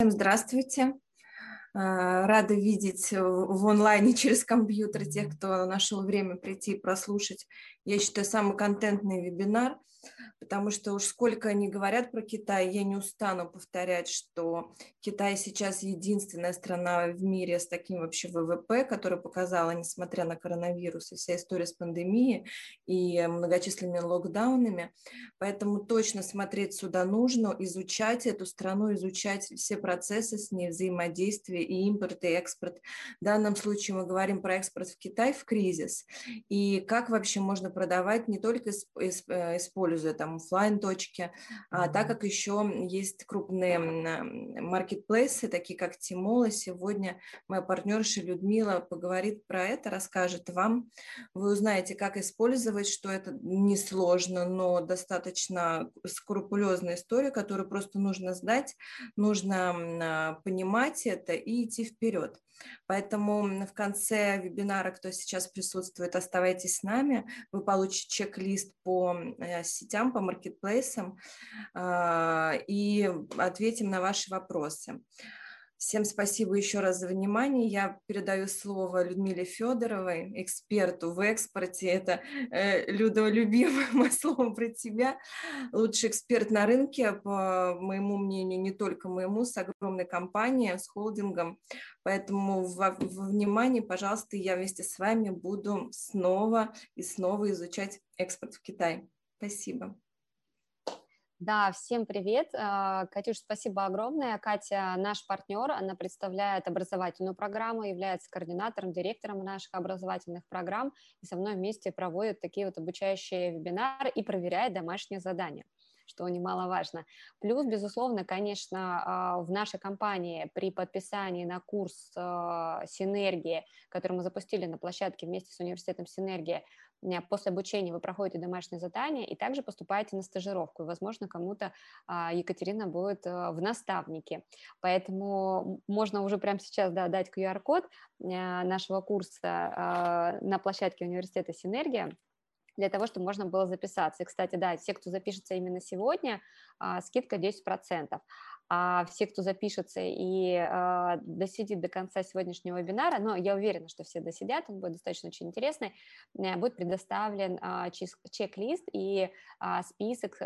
Всем здравствуйте. А, рада видеть в онлайне через компьютер тех, кто нашел время прийти и прослушать, я считаю, самый контентный вебинар – потому что уж сколько они говорят про Китай, я не устану повторять, что Китай сейчас единственная страна в мире с таким вообще ВВП, который показала, несмотря на коронавирус и вся история с пандемией и многочисленными локдаунами. Поэтому точно смотреть сюда нужно, изучать эту страну, изучать все процессы с ней, взаимодействие и импорт, и экспорт. В данном случае мы говорим про экспорт в Китай в кризис. И как вообще можно продавать не только э, используя там офлайн точки, а, так как еще есть крупные маркетплейсы, такие как Тимола. Сегодня моя партнерша Людмила поговорит про это, расскажет вам. Вы узнаете, как использовать, что это несложно, но достаточно скрупулезная история, которую просто нужно сдать, нужно а, понимать это и идти вперед. Поэтому в конце вебинара, кто сейчас присутствует, оставайтесь с нами. Вы получите чек-лист по э, сетям, по маркетплейсам а, и ответим на ваши вопросы. Всем спасибо еще раз за внимание. Я передаю слово Людмиле Федоровой, эксперту в экспорте. Это э, Люда, любимое слово про тебя. Лучший эксперт на рынке, по моему мнению, не только моему, с огромной компанией, с холдингом. Поэтому во, во внимание, пожалуйста, я вместе с вами буду снова и снова изучать экспорт в Китай. Спасибо. Да, всем привет. А, Катюш, спасибо огромное. Катя наш партнер, она представляет образовательную программу, является координатором, директором наших образовательных программ и со мной вместе проводит такие вот обучающие вебинары и проверяет домашние задания что немаловажно. Плюс, безусловно, конечно, а, в нашей компании при подписании на курс а, «Синергия», который мы запустили на площадке вместе с университетом «Синергия», после обучения вы проходите домашнее задание и также поступаете на стажировку. И, возможно, кому-то а, Екатерина будет э, в наставнике. Поэтому можно уже прямо сейчас да, дать QR-код э, нашего курса а, на площадке университета «Синергия», для того, чтобы можно было записаться. И, кстати, да, все, кто запишется именно сегодня, а, скидка 10% а все, кто запишется и э, досидит до конца сегодняшнего вебинара, но я уверена, что все досидят, он будет достаточно очень интересный, э, будет предоставлен э, чек-лист и список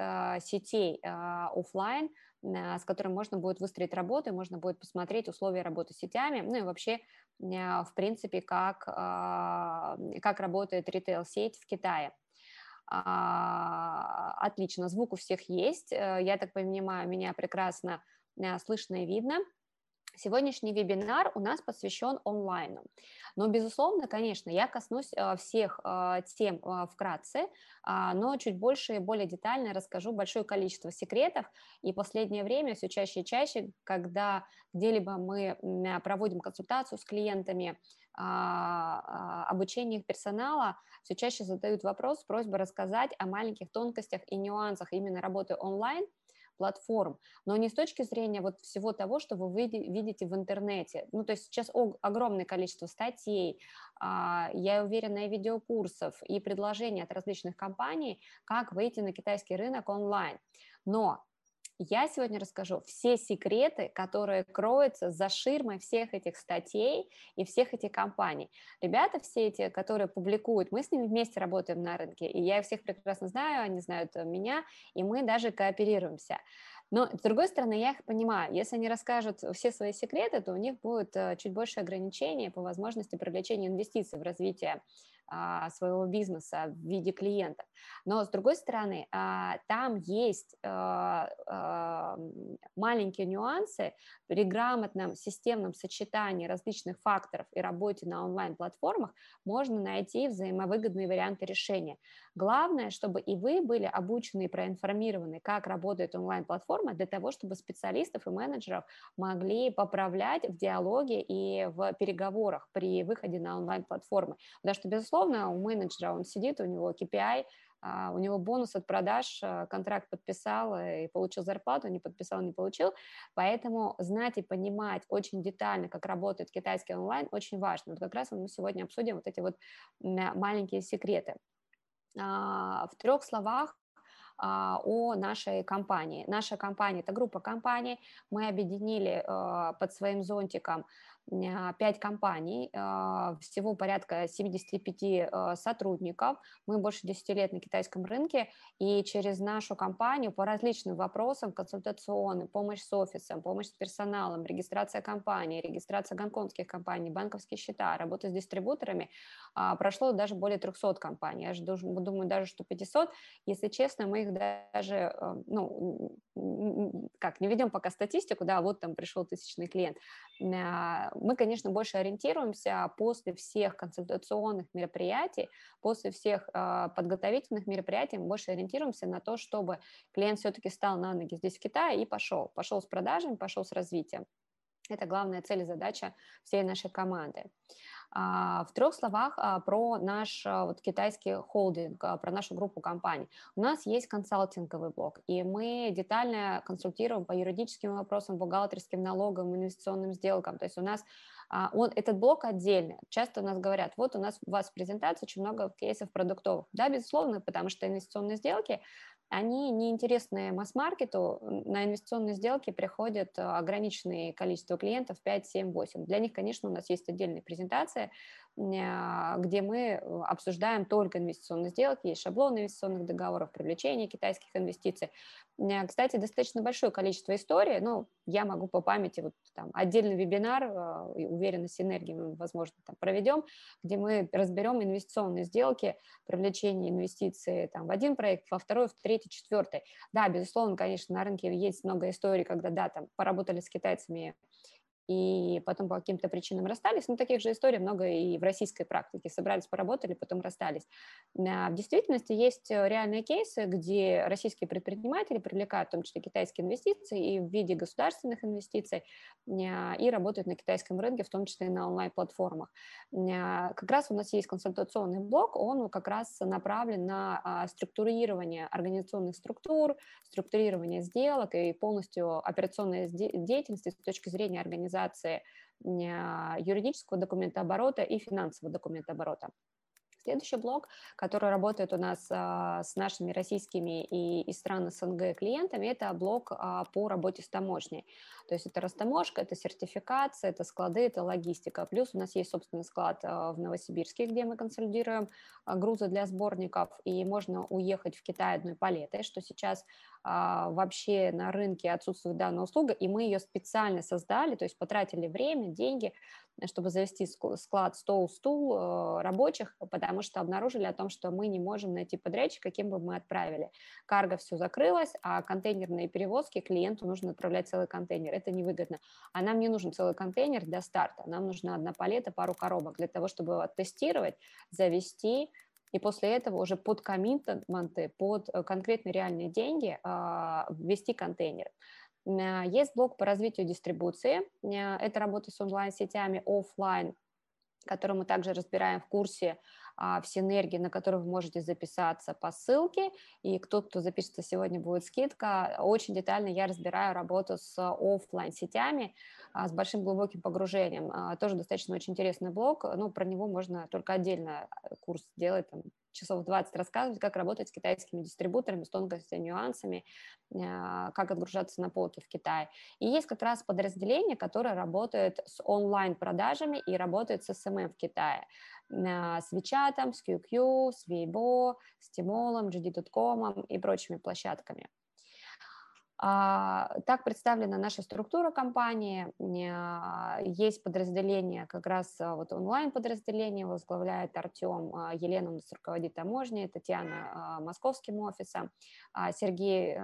сетей офлайн, с которым можно будет выстроить работу, можно будет посмотреть условия работы с сетями, ну и вообще, э, в принципе, как, как работает ритейл-сеть в Китае. А, отлично, звук у всех есть. Э, я так понимаю, меня прекрасно э, слышно и видно. Сегодняшний вебинар у нас посвящен онлайну. Но, безусловно, конечно, я коснусь э, всех тем вкратце, а, но чуть больше и более детально расскажу большое количество секретов. И последнее время все чаще и чаще, когда где-либо мы проводим консультацию с клиентами, а, а, обучение их персонала все чаще задают вопрос, просьба рассказать о маленьких тонкостях и нюансах именно работы онлайн, платформ, но не с точки зрения вот всего того, что вы видите в интернете. Ну, то есть сейчас огромное количество статей, а, я уверена, и видеокурсов, и предложений от различных компаний, как выйти на китайский рынок онлайн. Но я сегодня расскажу все секреты, которые кроются за ширмой всех этих статей и всех этих компаний. Ребята все эти, которые публикуют, мы с ними вместе работаем на рынке, и я их всех прекрасно знаю, они знают меня, и мы даже кооперируемся. Но, с другой стороны, я их понимаю. Если они расскажут все свои секреты, то у них будет э, чуть больше ограничений по возможности привлечения инвестиций в развитие своего бизнеса в виде клиентов. Но, с другой стороны, а, там есть а, маленькие нюансы при грамотном системном сочетании различных факторов и работе на онлайн-платформах можно найти взаимовыгодные варианты решения. Главное, чтобы и вы были обучены и проинформированы, как работает онлайн-платформа, для того, чтобы специалистов и менеджеров могли поправлять в диалоге и в переговорах при выходе на онлайн-платформы. Потому что, безусловно, безусловно, у менеджера он сидит, у него KPI, а, у него бонус от продаж, а, контракт подписал и получил зарплату, не подписал, не получил. Поэтому знать и понимать очень детально, как работает китайский онлайн, очень важно. Вот как раз мы сегодня обсудим вот эти вот маленькие секреты. А, в трех словах о нашей компании. Наша компания – это группа компаний. Мы объединили под своим зонтиком а, пять компаний, а, всего порядка 75 а, сотрудников. Мы больше 10 лет на китайском рынке, и через нашу компанию по различным вопросам, консультационным, помощь с офисом, помощь с персоналом, регистрация компании, регистрация гонконгских компаний, банковские счета, работа с дистрибуторами, прошло даже более 300 компаний. Я же думаю, даже что 500. Если честно, мы их даже, ну, как, не ведем пока статистику, да, вот там пришел тысячный клиент мы, конечно, больше ориентируемся после всех консультационных мероприятий, после всех э, подготовительных мероприятий, мы больше ориентируемся на то, чтобы клиент все-таки стал на ноги здесь в Китае и пошел, пошел с продажами, пошел с развитием. Это главная цель и задача всей нашей команды. А, в трех словах а, про наш а, вот, китайский холдинг, про нашу группу компаний. У нас есть консалтинговый блок, и мы детально консультируем по юридическим вопросам, бухгалтерским налогам, инвестиционным сделкам. То есть у нас он, этот блок отдельный. Часто у нас говорят, вот у нас у вас в презентации очень много кейсов продуктовых. Да, безусловно, потому что инвестиционные сделки они неинтересны масс-маркету, на инвестиционные сделки приходят ограниченное количество клиентов, 5, 7, 8. Для них, конечно, у нас есть отдельная презентация, а, где мы э, обсуждаем только инвестиционные сделки, есть шаблон инвестиционных договоров, привлечение китайских инвестиций. Кстати, достаточно большое количество историй, ну, я могу по памяти, вот там отдельный вебинар, а, уверенность энергии мы, возможно, там проведем, где мы разберем инвестиционные сделки, привлечение инвестиций там в один проект, во второй, в третий, четвертый. Да, безусловно, конечно, на рынке есть много историй, когда, да, там поработали с китайцами и потом по каким-то причинам расстались. Но таких же историй много и в российской практике. Собрались, поработали, потом расстались. А, в действительности есть э, реальные кейсы, где российские предприниматели привлекают в том числе китайские инвестиции и в виде государственных инвестиций а, и работают на китайском рынке, в том числе на онлайн-платформах. А, как раз у нас есть консультационный блок, он как раз направлен на структурирование организационных структур, структурирование сделок и полностью операционной деятельности с точки зрения организации организации а, юридического документооборота и финансового документооборота. Следующий блок, который работает у нас а, с нашими российскими и из стран СНГ клиентами, это блок а, по работе с таможней. То есть это растаможка, это сертификация, это склады, это логистика. Плюс у нас есть собственный склад а, в Новосибирске, где мы консолидируем а, грузы для сборников, и можно уехать в Китай одной палетой, что сейчас а, вообще на рынке отсутствует данная услуга, и мы ее специально создали, то есть потратили время, деньги, чтобы завести склад стол, стул э, рабочих, потому что обнаружили о том, что мы не можем найти подрядчика, каким бы мы отправили. Карго все закрылось, а контейнерные перевозки клиенту нужно отправлять целый контейнер. Это невыгодно. А нам не нужен целый контейнер для старта. Нам нужна одна палета, пару коробок для того, чтобы его тестировать, завести, и после этого уже под коммитменты, под э, конкретные реальные деньги а, ввести контейнер. А, есть блок по развитию дистрибуции. А, это работа с онлайн-сетями офлайн, который мы также разбираем в курсе в Синергии, на который вы можете записаться по ссылке, и кто, кто запишется сегодня, будет скидка. Очень детально я разбираю работу с офлайн сетями с большим глубоким погружением. Тоже достаточно очень интересный блок, ну, про него можно только отдельно э, курс сделать, там, часов 20 рассказывать, как работать с китайскими дистрибуторами, с тонкостями, нюансами, а, как отгружаться на полке в Китае. И есть как раз подразделение, которое работает с онлайн-продажами и работает с SMM в Китае а, с WeChat, с QQ, с Weibo, с Тимолом, JD.com и прочими площадками. А, так представлена наша структура компании. А, есть подразделение, как раз а, вот онлайн-подразделение возглавляет Артем, Елена у нас руководит таможней, Татьяна московским офисом, Сергей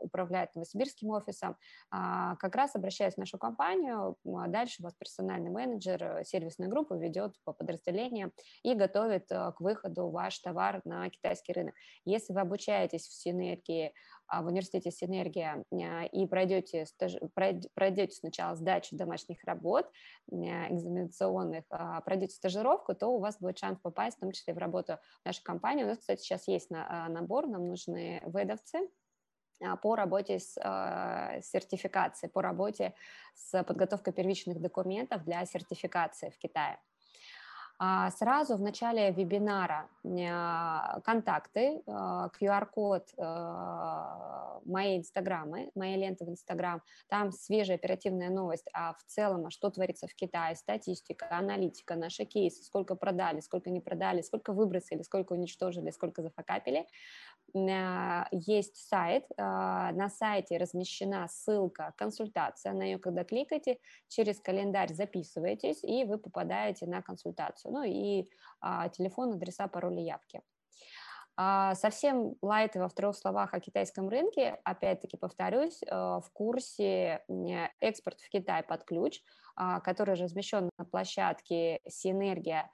управляет новосибирским офисом. Как раз обращаясь в нашу компанию, дальше вас персональный менеджер сервисной группы ведет по подразделениям и готовит к выходу ваш товар на китайский рынок. Если вы обучаетесь в синергии в университете «Синергия» а, и пройдете, стаж... пройдете сначала сдачу домашних работ, а, экзаменационных, пройдете стажировку, то у вас будет шанс попасть в том числе в работу в нашу компанию. У нас, кстати, сейчас есть набор, нам нужны ведовцы, по работе с э, сертификацией, по работе с подготовкой первичных документов для сертификации в Китае. А сразу в начале вебинара а, контакты, QR-код а, моей инстаграмы, моей ленты в инстаграм, там свежая оперативная новость, а в целом, что творится в Китае, статистика, аналитика, наши кейсы, сколько продали, сколько не продали, сколько выбросили, сколько уничтожили, сколько зафакапили. Есть сайт, на сайте размещена ссылка, консультация, на нее когда кликаете, через календарь записываетесь, и вы попадаете на консультацию, ну и телефон, адреса, пароли, явки. Совсем лайтово в трех словах о китайском рынке, опять-таки повторюсь, э, в курсе экспорт в Китай под ключ, который размещен на площадке Синергия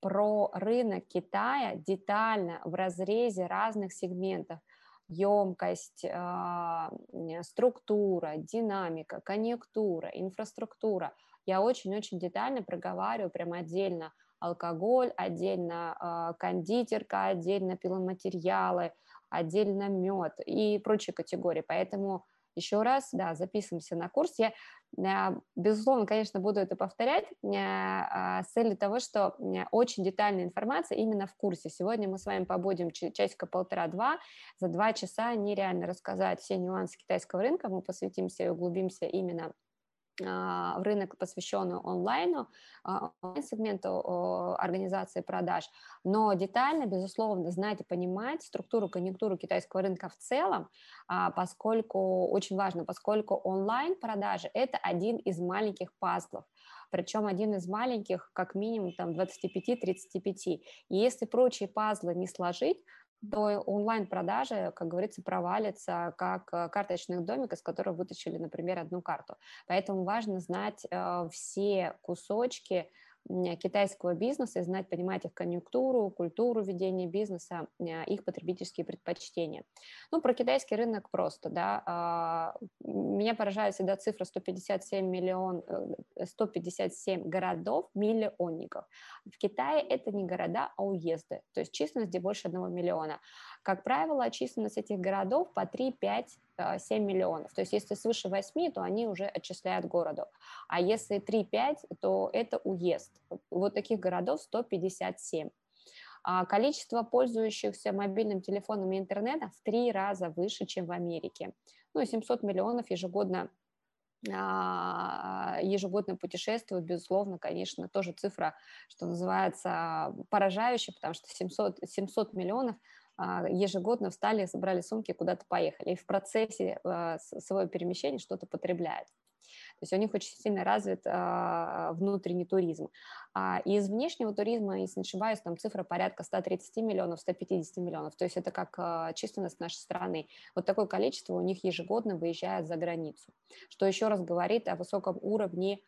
про рынок Китая детально в разрезе разных сегментов емкость, а, структура, динамика, конъюнктура, инфраструктура. Я очень-очень детально проговариваю прямо отдельно алкоголь, отдельно а, кондитерка, отдельно пиломатериалы, отдельно мед и прочие категории. Поэтому еще раз, да, записываемся на курс. Я, а, безусловно, конечно, буду это повторять а, с целью того, что очень детальная информация именно в курсе. Сегодня мы с вами побудем часика полтора-два. За два часа нереально рассказать все нюансы китайского рынка. Мы посвятимся и углубимся именно рынок, посвященный онлайну, а, онлайн-сегменту организации продаж, но детально, безусловно, знать и понимать структуру, конъюнктуру китайского рынка в целом, а, поскольку, очень важно, поскольку онлайн-продажи – это один из маленьких пазлов, причем один из маленьких, как минимум, там, 25-35. И если прочие пазлы не сложить, то онлайн-продажи, как говорится, провалятся как э, карточных домик, из которого вытащили, например, одну карту. Поэтому важно знать э, все кусочки китайского бизнеса и знать, понимать их конъюнктуру, культуру ведения бизнеса, их потребительские предпочтения. Ну, про китайский рынок просто, да, а, меня поражает всегда цифра 157 миллион, 157 э, городов, миллионников. В Китае это не города, а уезды, то есть численность где больше 1 миллиона. Как правило, численность этих городов по 3, 5, 7 миллионов. То есть если свыше 8, то они уже отчисляют городу. А если 3-5, то это уезд. Вот таких городов 157. А количество пользующихся мобильным телефоном и интернетом в три раза выше, чем в Америке. Ну, 700 миллионов ежегодно а, ежегодно путешествуют, безусловно, конечно, тоже цифра, что называется, поражающая, потому что 700, 700 миллионов ежегодно встали, собрали сумки, куда-то поехали. И в процессе а, своего перемещения что-то потребляют. То есть у них очень сильно развит а, внутренний туризм. А из внешнего туризма, если не ошибаюсь, там цифра порядка 130 миллионов, 150 миллионов. То есть это как а, численность нашей страны. Вот такое количество у них ежегодно выезжает за границу, что еще раз говорит о высоком уровне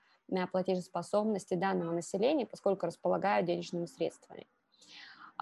платежеспособности данного населения, поскольку располагают денежными средствами.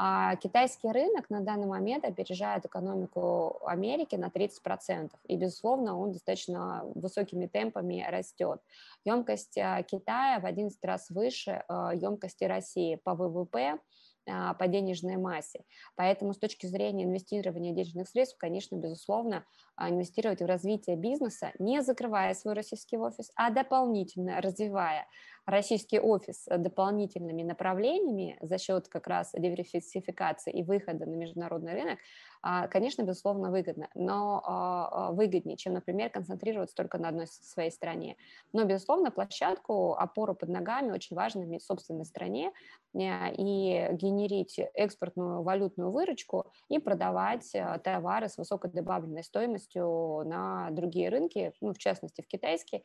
А китайский рынок на данный момент опережает экономику Америки на 30%, и, безусловно, он достаточно высокими темпами растет. Емкость а, Китая в 11 раз выше а, емкости России по ВВП, а, по денежной массе. Поэтому с точки зрения инвестирования денежных средств, конечно, безусловно, инвестировать в развитие бизнеса, не закрывая свой российский офис, а дополнительно развивая российский офис дополнительными направлениями за счет как раз диверсификации и выхода на международный рынок, а, конечно, безусловно, выгодно, но а, а, выгоднее, чем, например, концентрироваться только на одной своей стране. Но, безусловно, площадку, опору под ногами очень важно иметь в собственной стране и генерить экспортную валютную выручку и продавать товары с высокой добавленной стоимостью на другие рынки, ну, в частности, в китайский,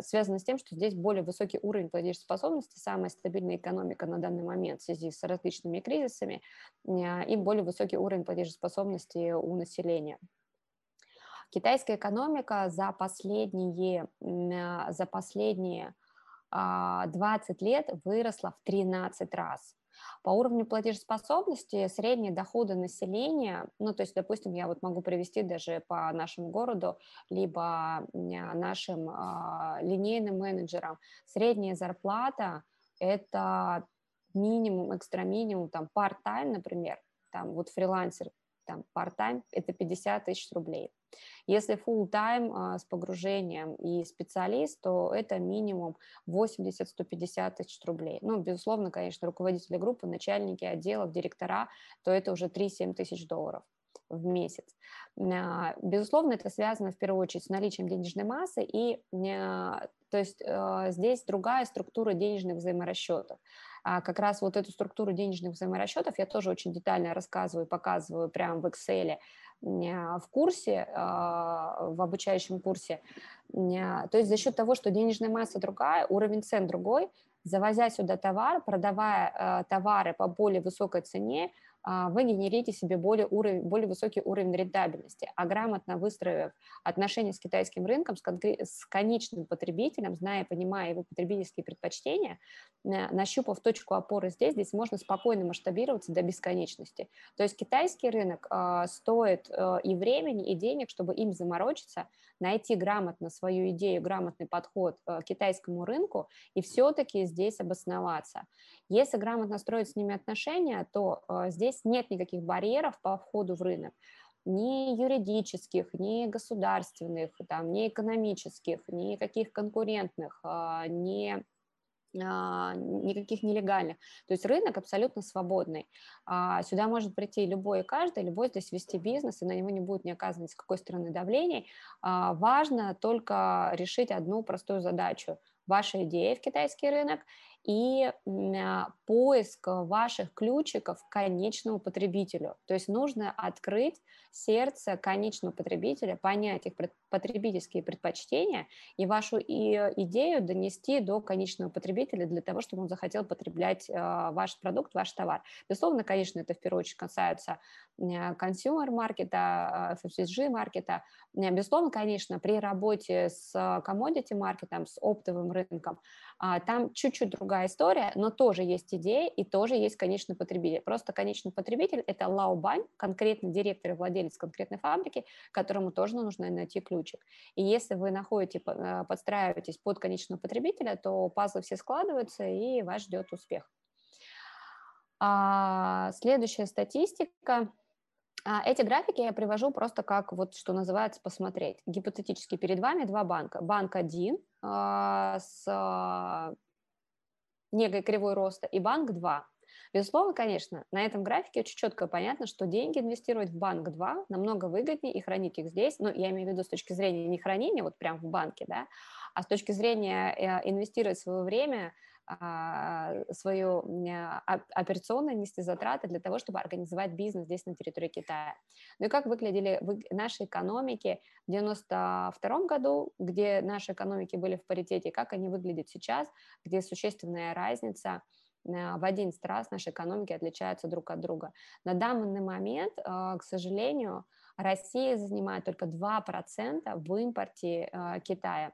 связано с тем, что здесь более высокий уровень платежеспособности, самая стабильная экономика на данный момент в связи с различными кризисами э, и более высокий уровень платежеспособности способности у населения. Китайская экономика за последние, а, за последние 20 а, лет выросла в 13 раз. По уровню платежеспособности средние доходы населения, ну, то есть, допустим, я вот могу привести даже по нашему городу, либо нашим э, линейным менеджерам, средняя зарплата – это минимум, экстра минимум, там, part-time, например, там, вот фрилансер там part-time, это 50 тысяч рублей. Если full time с погружением и специалист, то это минимум 80-150 тысяч рублей. Ну, безусловно, конечно, руководители группы, начальники отделов, директора, то это уже 3-7 тысяч долларов в месяц. А, безусловно, это связано в первую очередь с наличием денежной массы, и а, то есть а, здесь другая структура денежных взаиморасчетов. Как раз вот эту структуру денежных взаиморасчетов я тоже очень детально рассказываю, показываю прямо в Excel в курсе, в обучающем курсе. То есть за счет того, что денежная масса другая, уровень цен другой, завозя сюда товар, продавая товары по более высокой цене, а, вы генерите себе более, уровень, более высокий уровень рентабельности, а грамотно выстроив отношения с китайским рынком, с, с конечным потребителем, зная, понимая его потребительские предпочтения, нащупав точку опоры здесь, здесь можно спокойно масштабироваться до бесконечности. То есть китайский рынок э, стоит э, и времени, и денег, чтобы им заморочиться, найти грамотно свою идею, грамотный подход к китайскому рынку и все-таки здесь обосноваться. Если грамотно строить с ними отношения, то э, здесь нет никаких барьеров по входу в рынок ни юридических, ни государственных, там, ни экономических, ни каких конкурентных, а, ни а, никаких нелегальных. То есть рынок абсолютно свободный. А, сюда может прийти любой и каждый, любой здесь вести бизнес, и на него не будет не оказывать с какой стороны давления. А, важно только решить одну простую задачу. Ваша идея в китайский рынок и поиск ваших ключиков к конечному потребителю. То есть нужно открыть сердце конечного потребителя, понять их потребительские предпочтения и вашу идею донести до конечного потребителя для того, чтобы он захотел потреблять а, ваш продукт, ваш товар. Безусловно, конечно, это в первую очередь касается консюмер-маркета, FMCG-маркета. Безусловно, конечно, при работе с commodity-маркетом, с оптовым рынком, а, там чуть-чуть другая история, но тоже есть идеи и тоже есть конечный потребитель. Просто конечный потребитель – это лаубань, конкретно директор и владелец конкретной фабрики, которому тоже нужно найти ключик. И если вы находите, э, подстраиваетесь под конечного потребителя, то пазлы все складываются, и вас ждет успех. А, следующая статистика а, эти графики я привожу просто как вот, что называется, посмотреть. Гипотетически перед вами два банка. Банк один а, с а, некой кривой роста и банк 2. Безусловно, конечно, на этом графике очень четко понятно, что деньги инвестировать в банк 2 намного выгоднее и хранить их здесь, ну, я имею в виду с точки зрения не хранения вот прям в банке, да, а с точки зрения э, инвестировать свое время а, свою а, операционные нести затраты для того, чтобы организовать бизнес здесь на территории Китая. Ну и как выглядели наши экономики в 92 году, где наши экономики были в паритете, как они выглядят сейчас, где существенная разница а, в 11 раз наши экономики отличаются друг от друга. На данный момент, к сожалению, Россия занимает только 2% в импорте Китая.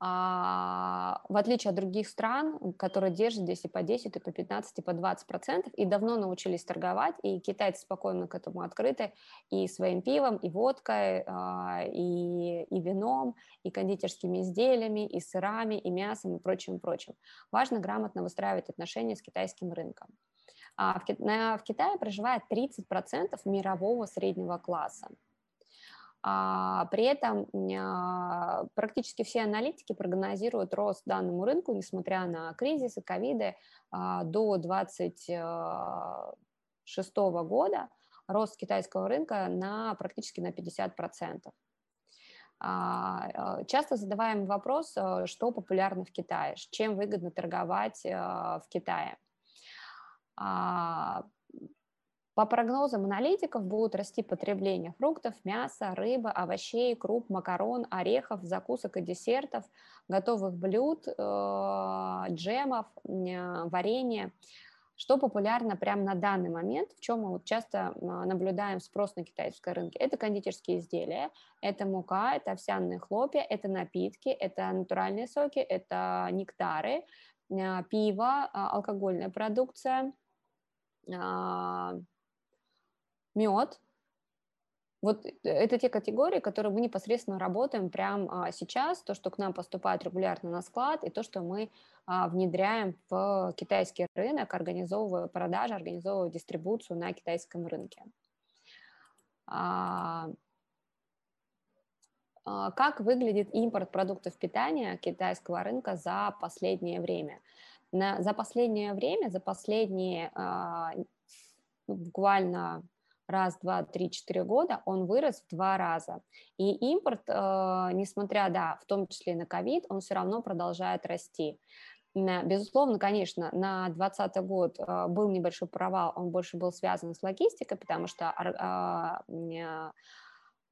А, в отличие от других стран, которые держат здесь и по 10, и по 15, и по 20 процентов, и давно научились торговать, и китайцы спокойно к этому открыты, и своим пивом, и водкой, а, и, и вином, и кондитерскими изделиями, и сырами, и мясом, и прочим, прочим. Важно грамотно выстраивать отношения с китайским рынком. А в Китае проживает 30% мирового среднего класса. А, при этом а, практически все аналитики прогнозируют рост данному рынку, несмотря на кризисы, ковиды, а, до 2026 года рост китайского рынка на практически на 50%. Часто задаваем вопрос, что популярно в Китае, чем выгодно торговать в Китае. По прогнозам аналитиков будут расти потребление фруктов, мяса, рыбы, овощей, круп, макарон, орехов, закусок и десертов, готовых блюд, э, джемов, варенья. Что популярно прямо на данный момент, в чем мы вот часто наблюдаем спрос на китайском рынке? Это кондитерские изделия, это мука, это овсяные хлопья, это напитки, это натуральные соки, это нектары, пиво, а, алкогольная продукция, а, мед. Вот это те категории, которые мы непосредственно работаем прямо сейчас, то, что к нам поступает регулярно на склад, и то, что мы а, внедряем в китайский рынок, организовывая продажи, организовывая дистрибуцию на китайском рынке. А, а, как выглядит импорт продуктов питания китайского рынка за последнее время? На, за последнее время, за последние а, ну, буквально раз, два, три, четыре года он вырос в два раза. И импорт, э, несмотря, да, в том числе на ковид, он все равно продолжает расти. Безусловно, конечно, на 2020 год э, был небольшой провал, он больше был связан с логистикой, потому что а,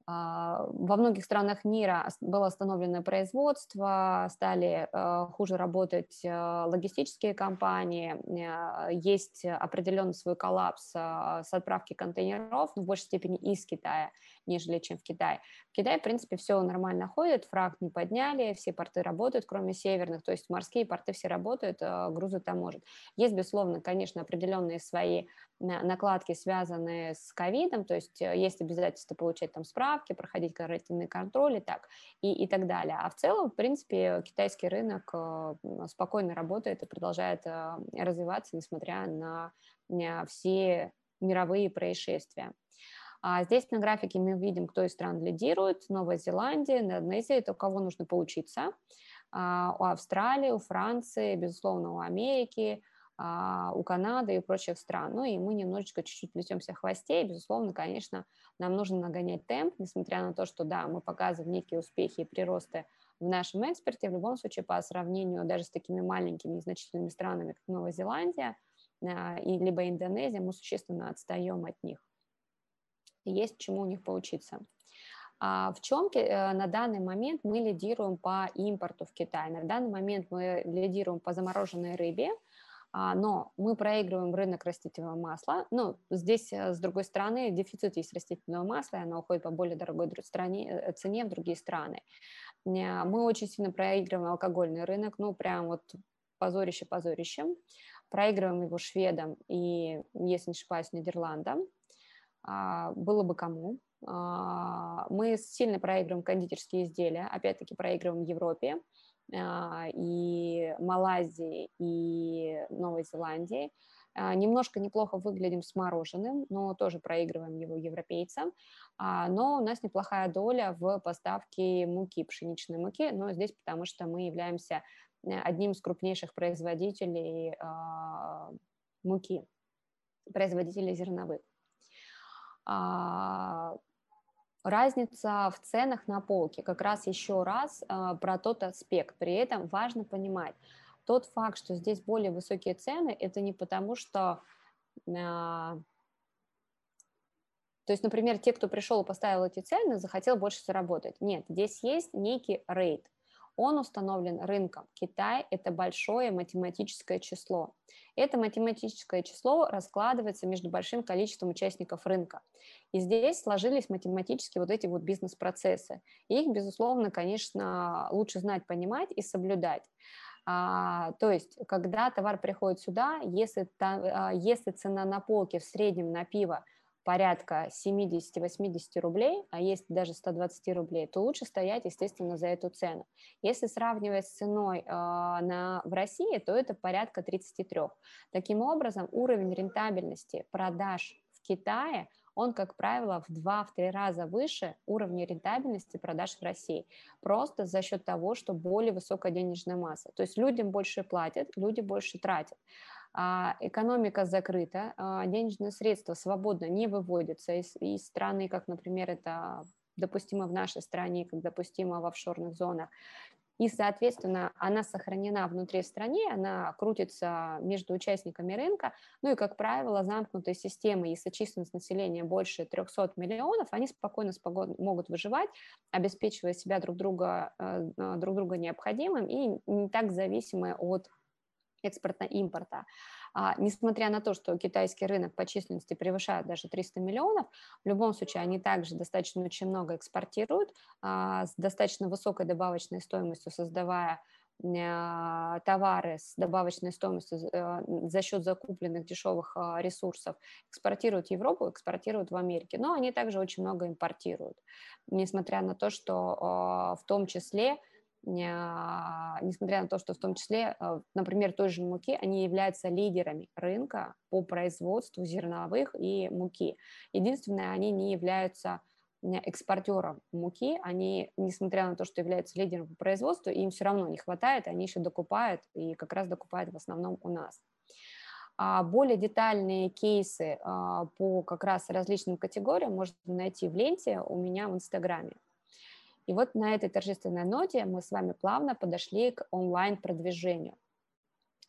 во многих странах мира было остановлено производство, стали э, хуже работать э, логистические компании, э, есть определенный свой коллапс с отправки контейнеров, но в большей степени из Китая, нежели чем в Китае. В Китае, в принципе, все нормально ходит, фраг не подняли, все порты работают, кроме северных, то есть морские порты все работают, грузы там может. Есть, безусловно, конечно, определенные свои накладки, связанные с ковидом, то есть есть обязательство получать там справки, проходить карательный контроль и так, и, и так далее. А в целом, в принципе, китайский рынок э, спокойно работает и продолжает э, развиваться, несмотря на все мировые происшествия. А здесь на графике мы видим, кто из стран лидирует. Новая Зеландия, Индонезия, это у кого нужно поучиться. А, у Австралии, у Франции, безусловно, у Америки, а, у Канады и прочих стран. Ну и мы немножечко чуть-чуть плетемся в хвосте, и, безусловно, конечно, нам нужно нагонять темп, несмотря на то, что, да, мы показываем некие успехи и приросты в нашем экспорте, в любом случае, по сравнению даже с такими маленькими незначительными странами, как Новая Зеландия а, и либо Индонезия, мы существенно отстаем от них. Есть чему у них поучиться. А в чем э, на данный момент мы лидируем по импорту в Китай? На данный момент мы лидируем по замороженной рыбе, а, но мы проигрываем рынок растительного масла. Ну, здесь, э, с другой стороны, дефицит есть растительного масла, и оно уходит по более дорогой стране, э, цене в другие страны. Мы очень сильно проигрываем алкогольный рынок, ну, прям вот позорище позорищем. Проигрываем его шведам и, если не ошибаюсь, Нидерландам. А, было бы кому. А, мы сильно проигрываем кондитерские изделия, опять-таки проигрываем Европе. А, и Малайзии, и Новой Зеландии. Немножко неплохо выглядим с мороженым, но тоже проигрываем его европейцам. Но у нас неплохая доля в поставке муки, пшеничной муки, но здесь потому что мы являемся э, одним из крупнейших производителей муки, производителей зерновых разница в ценах на полке. Как раз еще раз э, про тот аспект. При этом важно понимать, тот факт, что здесь более высокие цены, это не потому, что... Э, то есть, например, те, кто пришел и поставил эти цены, захотел больше заработать. Нет, здесь есть некий рейд. Он установлен рынком. Китай – это большое математическое число. Это математическое число раскладывается между большим количеством участников рынка. И здесь сложились математически вот эти вот бизнес-процессы. их, безусловно, конечно, лучше знать, понимать и соблюдать. А, то есть, когда товар приходит сюда, если, та, а, если цена на полке в среднем на пиво порядка 70-80 рублей, а есть даже 120 рублей, то лучше стоять, естественно, за эту цену. Если сравнивать с ценой э, на, в России, то это порядка 33. Таким образом, уровень рентабельности продаж в Китае он, как правило, в 2-3 раза выше уровня рентабельности продаж в России. Просто за счет того, что более высокая денежная масса. То есть людям больше платят, люди больше тратят. А, экономика закрыта, а, денежные средства свободно не выводятся из, из страны, как, например, это допустимо в нашей стране, как допустимо в офшорных зонах. И, соответственно, она сохранена внутри страны, она крутится между участниками рынка. Ну и, как правило, замкнутые системы, если численность населения больше 300 миллионов, они спокойно могут выживать, обеспечивая себя друг друга, э, друг друга необходимым и не так зависимы от экспорта-импорта. А, несмотря на то, что китайский рынок по численности превышает даже 300 миллионов, в любом случае они также достаточно очень много экспортируют а, с достаточно высокой добавочной стоимостью, создавая а, товары с добавочной стоимостью а, за счет закупленных дешевых а, ресурсов экспортируют в Европу, экспортируют в Америке, но они также очень много импортируют, несмотря на то, что в том числе несмотря на то, что в том числе, э, например, той же муки, они являются лидерами рынка по производству зерновых и муки. Единственное, они не являются экспортером муки, они, несмотря на то, что являются лидером по производству, им все равно не хватает, они еще докупают, и как раз докупают в основном у нас. А более детальные кейсы а, по как раз различным категориям можно найти в ленте у меня в Инстаграме. И вот на этой торжественной ноте мы с вами плавно подошли к онлайн-продвижению.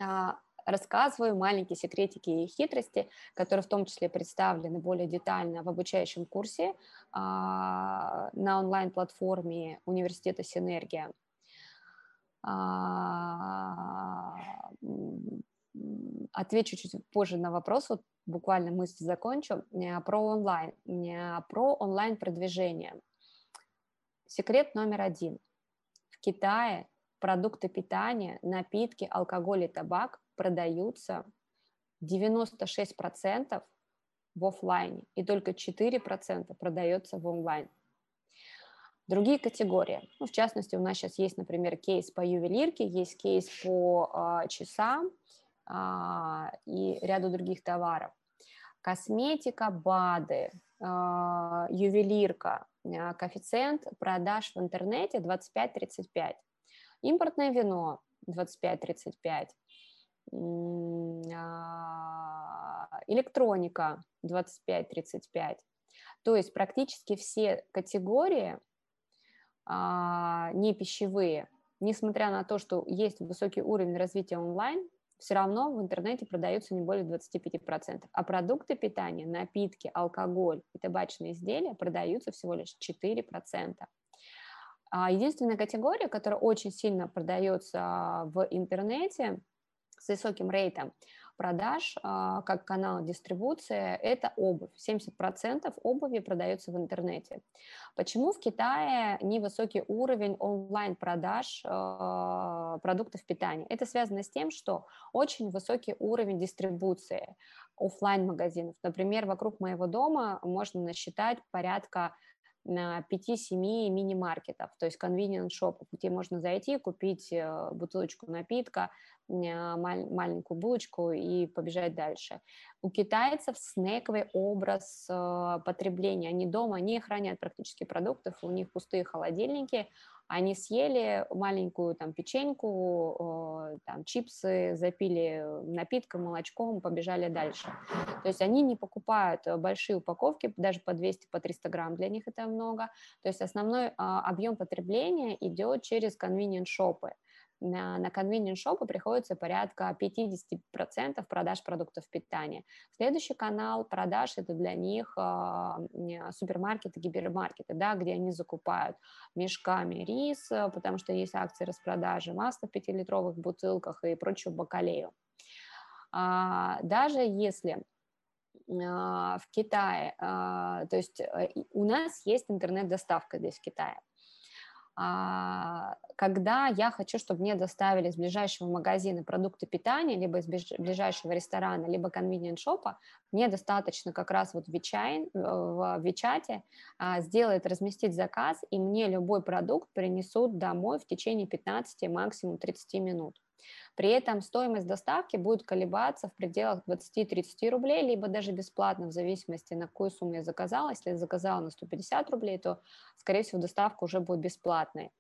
А, рассказываю маленькие секретики и хитрости, которые в том числе представлены более детально в обучающем курсе на онлайн-платформе Университета Синергия отвечу чуть позже на вопрос, вот буквально мысль закончу, про онлайн, про онлайн-продвижение. Секрет номер один. В Китае продукты питания, напитки, алкоголь и табак продаются 96% в офлайне, и только 4% продается в онлайн. Другие категории, ну, в частности, у нас сейчас есть, например, кейс по ювелирке, есть кейс по э, часам, а, и ряду других товаров. Косметика, БАДы, а, ювелирка, коэффициент продаж в интернете 25-35. Импортное вино 25-35. Электроника 25-35. То есть практически все категории не пищевые, несмотря на то, что есть высокий уровень развития онлайн, все равно в интернете продаются не более 25%, а продукты питания, напитки, алкоголь и табачные изделия продаются всего лишь 4%. А единственная категория, которая очень сильно продается в интернете с высоким рейтом, продаж а, как канал дистрибуции – это обувь. 70% обуви продается в интернете. Почему в Китае невысокий уровень онлайн-продаж а, продуктов питания? Это связано с тем, что очень высокий уровень дистрибуции офлайн магазинов Например, вокруг моего дома можно насчитать порядка 5-7 мини-маркетов, то есть convenience шопов, где можно зайти, купить бутылочку напитка, маленькую булочку и побежать дальше. У китайцев снековый образ э, потребления. Они дома не хранят практически продуктов, у них пустые холодильники, они съели маленькую там печеньку, э, там чипсы, запили напитком, молочком, побежали дальше. То есть они не покупают большие упаковки, даже по 200, по 300 грамм, для них это много. То есть основной а, объем потребления идет через convenience шопы на, на convenience shop приходится порядка 50% продаж продуктов питания. Следующий канал продаж это для них э, супермаркеты, гипермаркеты, да, где они закупают мешками рис, э, потому что есть акции распродажи, масло в 5-литровых бутылках и прочую бакалею. А, даже если а, в Китае, а, то есть э, у нас есть интернет-доставка здесь в Китае, а, когда я хочу, чтобы мне доставили из ближайшего магазина продукты питания, либо из ближайшего ресторана, либо convenience шопа, мне достаточно как раз вот в WeChat, в WeChat а, сделать, разместить заказ, и мне любой продукт принесут домой в течение 15, максимум 30 минут. При этом стоимость доставки будет колебаться в пределах 20-30 рублей, либо даже бесплатно, в зависимости на какую сумму я заказала. Если я заказала на 150 рублей, то, скорее всего, доставка уже будет бесплатной.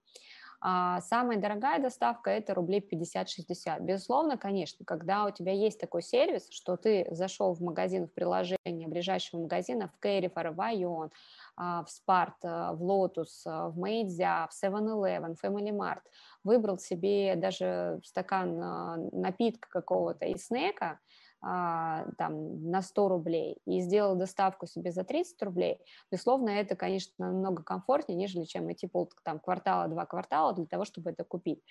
А самая дорогая доставка – это рублей 50-60. Безусловно, конечно, когда у тебя есть такой сервис, что ты зашел в магазин, в приложение ближайшего магазина, в Carrefour, в AEON, в Spar, в Lotus, в Мэйдзя, в 7-Eleven, Family Mart, выбрал себе даже стакан а, напитка какого-то и снека, а, там, на 100 рублей и сделал доставку себе за 30 рублей, безусловно, это, конечно, намного комфортнее, нежели чем идти пол там, квартала, два квартала для того, чтобы это купить.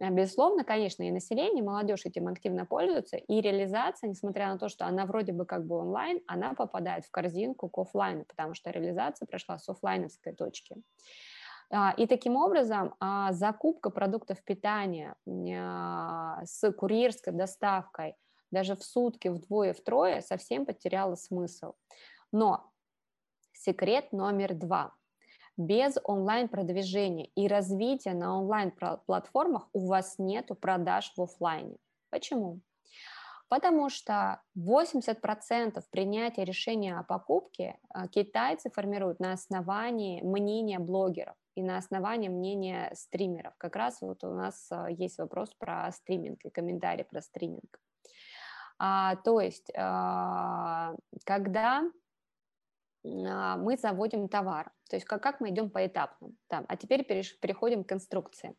А, безусловно, конечно, и население, молодежь этим активно пользуется, и реализация, несмотря на то, что она вроде бы как бы онлайн, она попадает в корзинку к офлайну, потому что реализация прошла с офлайновской точки. А, и таким образом закупка продуктов питания с курьерской доставкой – даже в сутки вдвое-втрое совсем потеряла смысл. Но секрет номер два. Без онлайн-продвижения и развития на онлайн-платформах у вас нет продаж в офлайне. Почему? Потому что 80% принятия решения о покупке а, китайцы формируют на основании мнения блогеров и на основании мнения стримеров. Как раз вот у нас а, есть вопрос про стриминг и комментарий про стриминг. А, то есть, а, когда а, мы заводим товар, то есть как, как мы идем поэтапно. Там. А теперь переш, переходим к конструкции.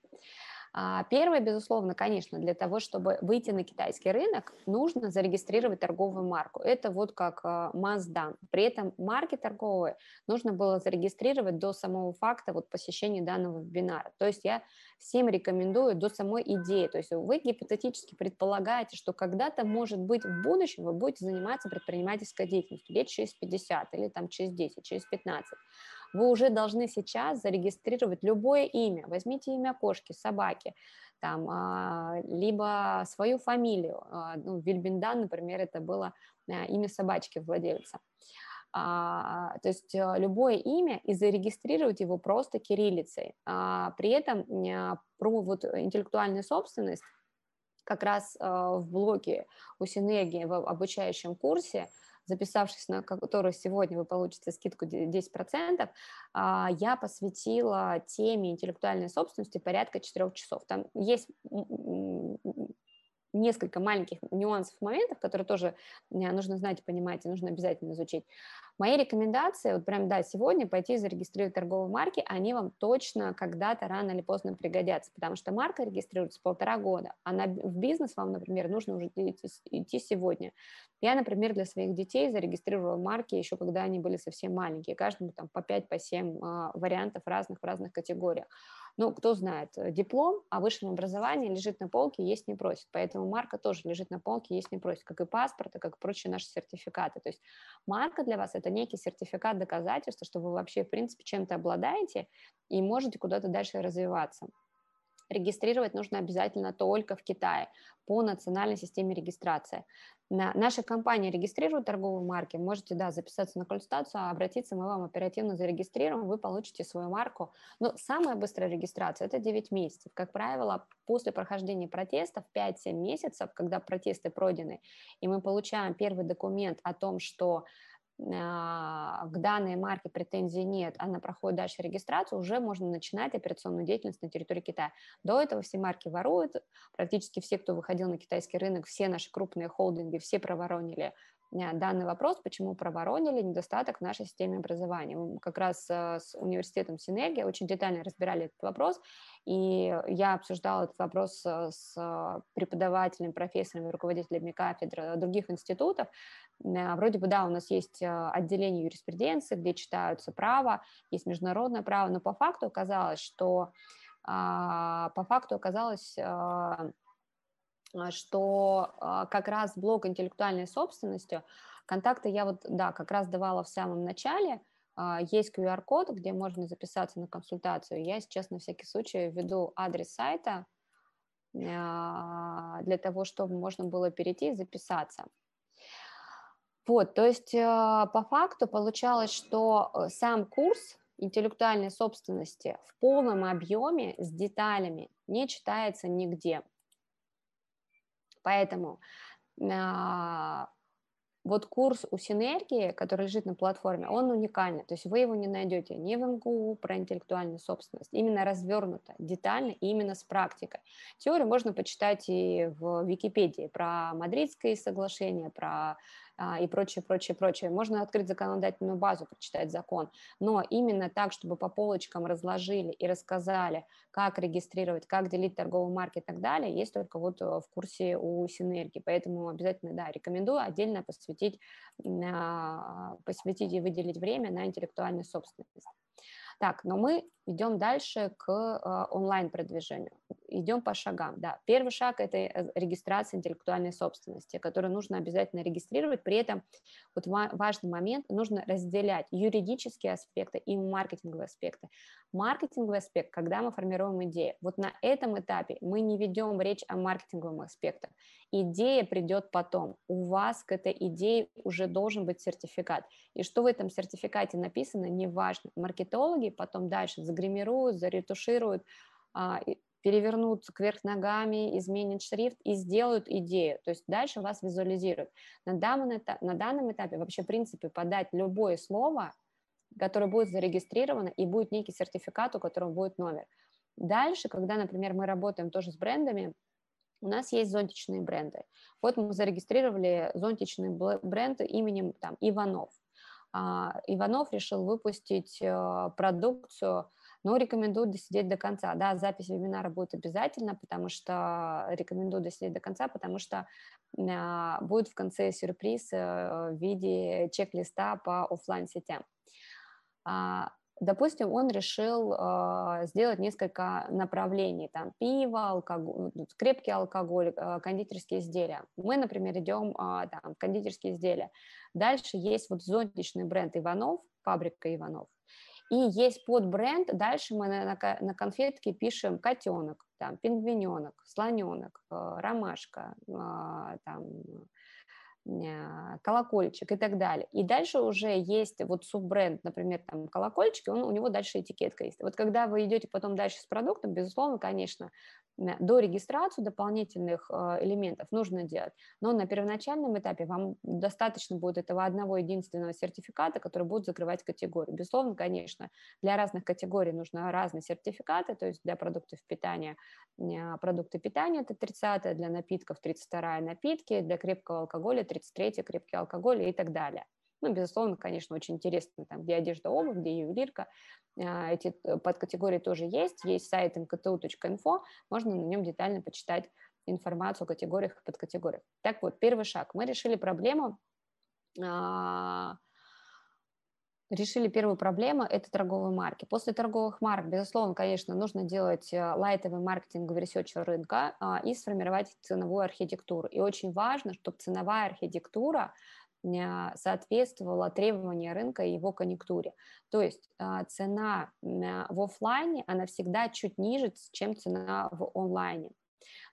А, первое, безусловно, конечно, для того, чтобы выйти на китайский рынок, нужно зарегистрировать торговую марку. Это вот как must При этом марки торговые нужно было зарегистрировать до самого факта вот посещения данного вебинара. То есть я всем рекомендую до самой идеи. То есть вы гипотетически предполагаете, что когда-то, может быть, в будущем вы будете заниматься предпринимательской деятельностью лет через 50 или там через 10, через 15 вы уже должны сейчас зарегистрировать любое имя. Возьмите имя кошки, собаки, там, а, либо свою фамилию. А, ну, Вильбиндан, например, это было а, имя собачки владельца. А, то есть любое имя и зарегистрировать его просто кириллицей. А, при этом про вот интеллектуальную собственность как раз в блоге у Синергии в обучающем курсе записавшись на который сегодня вы получите скидку 10%, а, я посвятила теме интеллектуальной собственности порядка 4 часов. Там есть несколько маленьких нюансов, моментов, которые тоже э, нужно знать и понимать, и нужно обязательно изучить. Мои рекомендации, вот прям, да, сегодня пойти зарегистрировать торговые марки, они вам точно когда-то рано или поздно пригодятся, потому что марка регистрируется полтора года, а на, в бизнес вам, например, нужно уже идти, идти сегодня. Я, например, для своих детей зарегистрировала марки еще когда они были совсем маленькие, каждому там по 5, по 7 э, вариантов разных в разных категориях. Ну, кто знает, э, диплом о высшем образовании лежит на полке, есть не просит. Поэтому марка тоже лежит на полке, есть не просит, как и паспорт, и как и прочие наши сертификаты. То есть марка для вас – это некий сертификат доказательства, что вы вообще, в принципе, чем-то обладаете и можете куда-то дальше развиваться регистрировать нужно обязательно только в Китае по национальной системе регистрации. На, наша компания регистрирует торговые марки, можете, да, записаться на консультацию, обратиться, мы вам оперативно зарегистрируем, вы получите свою марку. Но самая быстрая регистрация – это 9 месяцев. Как правило, после прохождения протестов 5-7 месяцев, когда протесты пройдены, и мы получаем первый документ о том, что а, к данной марке претензий нет, она проходит дальше регистрацию, уже можно начинать операционную деятельность на территории Китая. До этого все марки воруют, практически все, кто выходил на китайский рынок, все наши крупные холдинги, все проворонили а, данный вопрос, почему проворонили недостаток в нашей системе образования. Мы как раз а, с университетом Синергия очень детально разбирали этот вопрос, и я обсуждала этот вопрос с преподавателями, профессорами, руководителями кафедр других институтов, вроде бы, да, у нас есть э, отделение юриспруденции, где читаются право, есть международное право, но по факту оказалось, что а, по факту оказалось, а, что а, как раз блок интеллектуальной собственности, контакты я вот, да, как раз давала в самом начале, есть QR-код, где можно записаться на консультацию. Я сейчас на всякий случай введу адрес сайта для того, чтобы можно было перейти и записаться. Вот, то есть а, по факту получалось, что э, сам курс интеллектуальной собственности в полном объеме с деталями не читается нигде. Поэтому а, вот курс у Синергии, который лежит на платформе, он уникальный. То есть вы его не найдете ни в МГУ про интеллектуальную собственность, именно развернуто, детально и именно с практикой. Теорию можно почитать и в Википедии про Мадридское соглашение, про и прочее, прочее, прочее. Можно открыть законодательную базу, прочитать закон, но именно так, чтобы по полочкам разложили и рассказали, как регистрировать, как делить торговые марки и так далее, есть только вот э, в курсе у Синергии. Поэтому обязательно, да, рекомендую отдельно посвятить, а, посвятить и выделить время на интеллектуальную собственность. Так, но мы идем дальше к э, онлайн-продвижению. Идем по шагам. Да. Первый шаг – это э, регистрация интеллектуальной собственности, которую нужно обязательно регистрировать. При этом вот важный момент – нужно разделять юридические аспекты и маркетинговые аспекты. Маркетинговый аспект, когда мы формируем идею. Вот на этом этапе мы не ведем речь о маркетинговом аспекте. Идея придет потом. У вас к этой идее уже должен быть сертификат. И что в этом сертификате написано, неважно. Маркетологи потом дальше загримируют, заретушируют, а, перевернут кверх ногами, изменят шрифт и сделают идею. То есть дальше вас визуализируют. На данном, этапе, на данном этапе вообще, в принципе, подать любое слово, которое будет зарегистрировано, и будет некий сертификат, у которого будет номер. Дальше, когда, например, мы работаем тоже с брендами, у нас есть зонтичные бренды. Вот мы зарегистрировали зонтичный бренд именем там, Иванов. А, Иванов решил выпустить э, продукцию, но рекомендую досидеть до конца. Да, запись вебинара будет обязательно, потому что рекомендую досидеть до конца, потому что а, будет в конце сюрприз э, в виде чек-листа по офлайн сетям а, Допустим, он решил э, сделать несколько направлений, там пиво, алкоголь, ну, крепкий алкоголь, э, кондитерские изделия. Мы, например, идем э, там, в кондитерские изделия. Дальше есть вот зонтичный бренд Иванов, фабрика Иванов. И есть подбренд, дальше мы на, на, на конфетке пишем котенок, там, пингвиненок, слоненок, э, ромашка, э, там, а, колокольчик и так далее. И дальше уже есть вот суббренд, например, там колокольчик, он, у него дальше этикетка есть. Вот когда вы идете потом дальше с продуктом, безусловно, конечно, до регистрации дополнительных э, элементов нужно делать, но на первоначальном этапе вам достаточно будет этого одного единственного сертификата, который будет закрывать категорию. Безусловно, конечно, для разных категорий нужны разные сертификаты, то есть для продуктов питания продукты питания это 30 для напитков 32 напитки, для крепкого алкоголя 33 крепкий алкоголь и так далее. Ну, безусловно, конечно, очень интересно, там, где одежда, обувь, где ювелирка. А, эти э, подкатегории тоже есть. Есть сайт mktu.info, можно на нем детально почитать информацию о категориях и подкатегориях. Так вот, первый шаг. Мы решили проблему а, решили первую проблему – это торговые марки. После торговых марок, безусловно, конечно, нужно делать э, лайтовый marketing research рынка а, и сформировать ценовую архитектуру. И очень важно, чтобы ценовая архитектура соответствовала требованиям рынка и его конъюнктуре. То есть а, цена в офлайне, она всегда чуть ниже, чем цена в онлайне.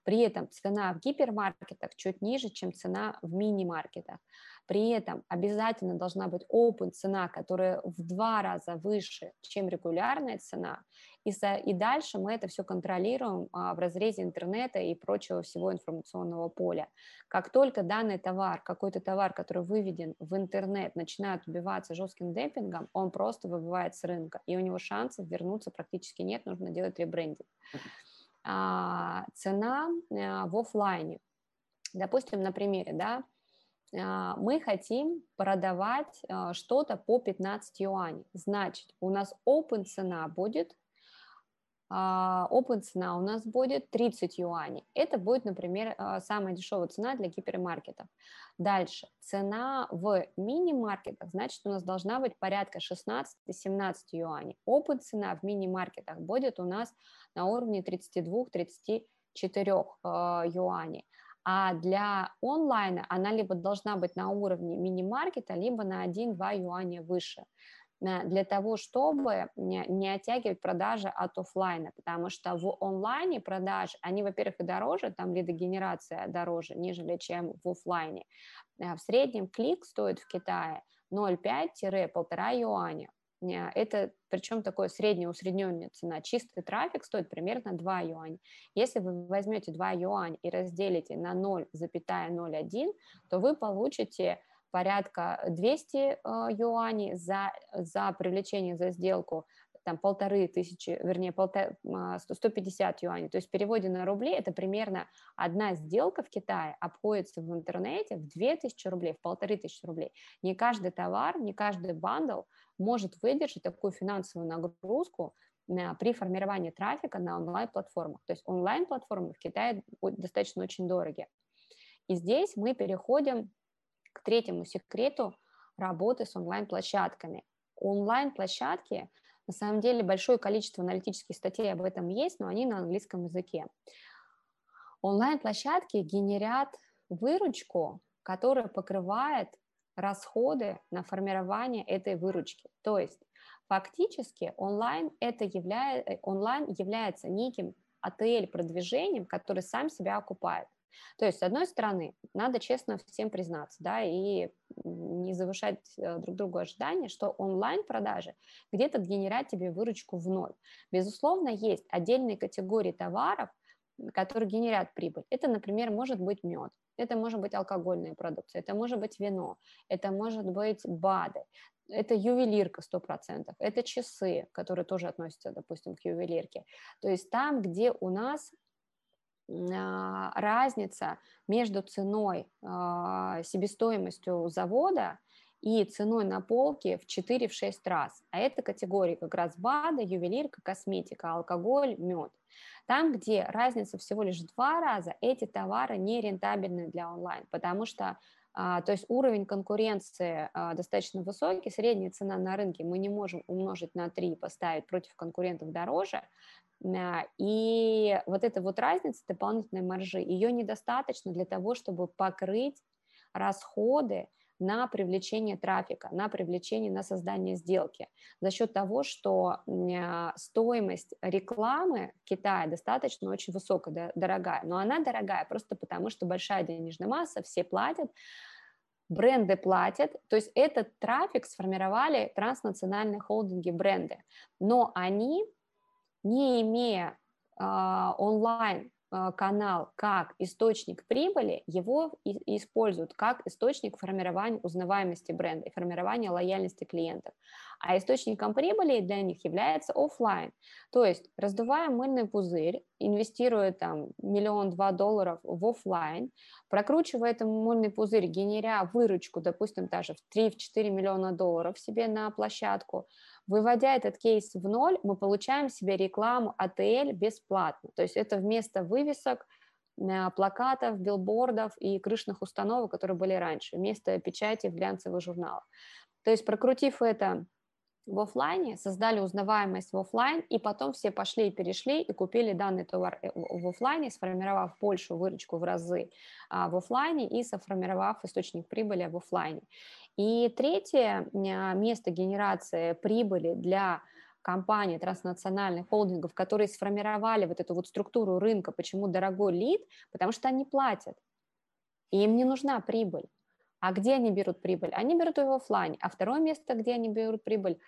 При этом цена в гипермаркетах чуть ниже, чем цена в мини-маркетах. При этом обязательно должна быть open цена, которая в два раза выше, чем регулярная цена. И, со, и дальше мы это все контролируем а, в разрезе интернета и прочего всего информационного поля. Как только данный товар, какой-то товар, который выведен в интернет, начинает убиваться жестким демпингом, он просто выбывает с рынка, и у него шансов вернуться практически нет, нужно делать ребрендинг. А, цена а, в офлайне. Допустим, на примере, да, мы хотим продавать а, что-то по 15 юаней. Значит, у нас open цена будет а, open цена у нас будет 30 юаней. Это будет, например, а, самая дешевая цена для гипермаркетов. Дальше, цена в мини-маркетах, значит, у нас должна быть порядка 16-17 юаней. Open цена в мини-маркетах будет у нас на уровне 32-34 а, юаней. А для онлайна она либо должна быть на уровне мини-маркета, либо на 1-2 юаня выше для того, чтобы не оттягивать продажи от офлайна, потому что в онлайне продажи, они, во-первых, и дороже, там лидогенерация дороже, нежели чем в офлайне. Э, в среднем клик стоит в Китае 0,5-1,5 юаня. Это причем такое средняя усредненная цена. Чистый трафик стоит примерно 2 юаня. Если вы возьмете 2 юаня и разделите на 0,01, то вы получите порядка 200 э, юаней за, за привлечение, за сделку, там полторы тысячи, вернее, полтора, 150 юаней. То есть в переводе на рубли это примерно одна сделка в Китае обходится в интернете в 2000 рублей, в полторы тысячи рублей. Не каждый товар, не каждый бандл может выдержать такую финансовую нагрузку при формировании трафика на онлайн-платформах. То есть онлайн-платформы в Китае достаточно очень дорогие. И здесь мы переходим к третьему секрету работы с онлайн-площадками. Онлайн-площадки, на самом деле, большое количество аналитических статей об этом есть, но они на английском языке. Онлайн-площадки генерят выручку, которая покрывает расходы на формирование этой выручки. То есть фактически онлайн, это являет, онлайн является неким ATL-продвижением, который сам себя окупает. То есть, с одной стороны, надо честно всем признаться, да, и не завышать э, друг другу ожидания, что онлайн-продажи где-то генерят тебе выручку в ноль. Безусловно, есть отдельные категории товаров, которые генерят прибыль. Это, например, может быть мед, это может быть алкогольная продукция, это может быть вино, это может быть БАДы, это ювелирка 100%, это часы, которые тоже относятся, допустим, к ювелирке. То есть там, где у нас разница между ценой, а, себестоимостью завода и ценой на полке в 4-6 раз. А это категории как раз БАДа, ювелирка, косметика, алкоголь, мед. Там, где разница всего лишь в два раза, эти товары не рентабельны для онлайн, потому что а, то есть уровень конкуренции достаточно высокий, средняя цена на рынке мы не можем умножить на 3 и поставить против конкурентов дороже, и вот эта вот разница дополнительной маржи, ее недостаточно для того, чтобы покрыть расходы на привлечение трафика, на привлечение, на создание сделки. За счет того, что а, стоимость рекламы в Китае достаточно очень высокая, дорогая. Но она дорогая просто потому, что большая денежная масса, все платят, бренды платят, то есть этот трафик сформировали транснациональные холдинги бренды, но они не имея э, онлайн а, канал как источник прибыли, его используют как источник формирования узнаваемости бренда и формирования лояльности клиентов. А источником прибыли для них является офлайн. То есть раздувая мыльный пузырь, инвестируя там миллион-два долларов в офлайн, прокручивая этот мыльный пузырь, генеря выручку, допустим, даже в 3-4 миллиона долларов себе на площадку, Выводя этот кейс в ноль, мы получаем себе рекламу ATL бесплатно. То есть это вместо вывесок, э, плакатов, билбордов и крышных установок, которые были раньше, вместо печати в глянцевых журналах. То есть прокрутив это в офлайне, создали узнаваемость в офлайн, и потом все пошли и перешли и купили данный товар э, в офлайне, сформировав большую выручку в разы а, в офлайне и сформировав источник прибыли в офлайне. И третье а, место генерации прибыли для компаний, транснациональных холдингов, которые сформировали вот эту вот структуру рынка, почему дорогой лид, потому что они платят, и им не нужна прибыль. А где они берут прибыль? Они берут ее в офлайне. А второе место, где они берут прибыль,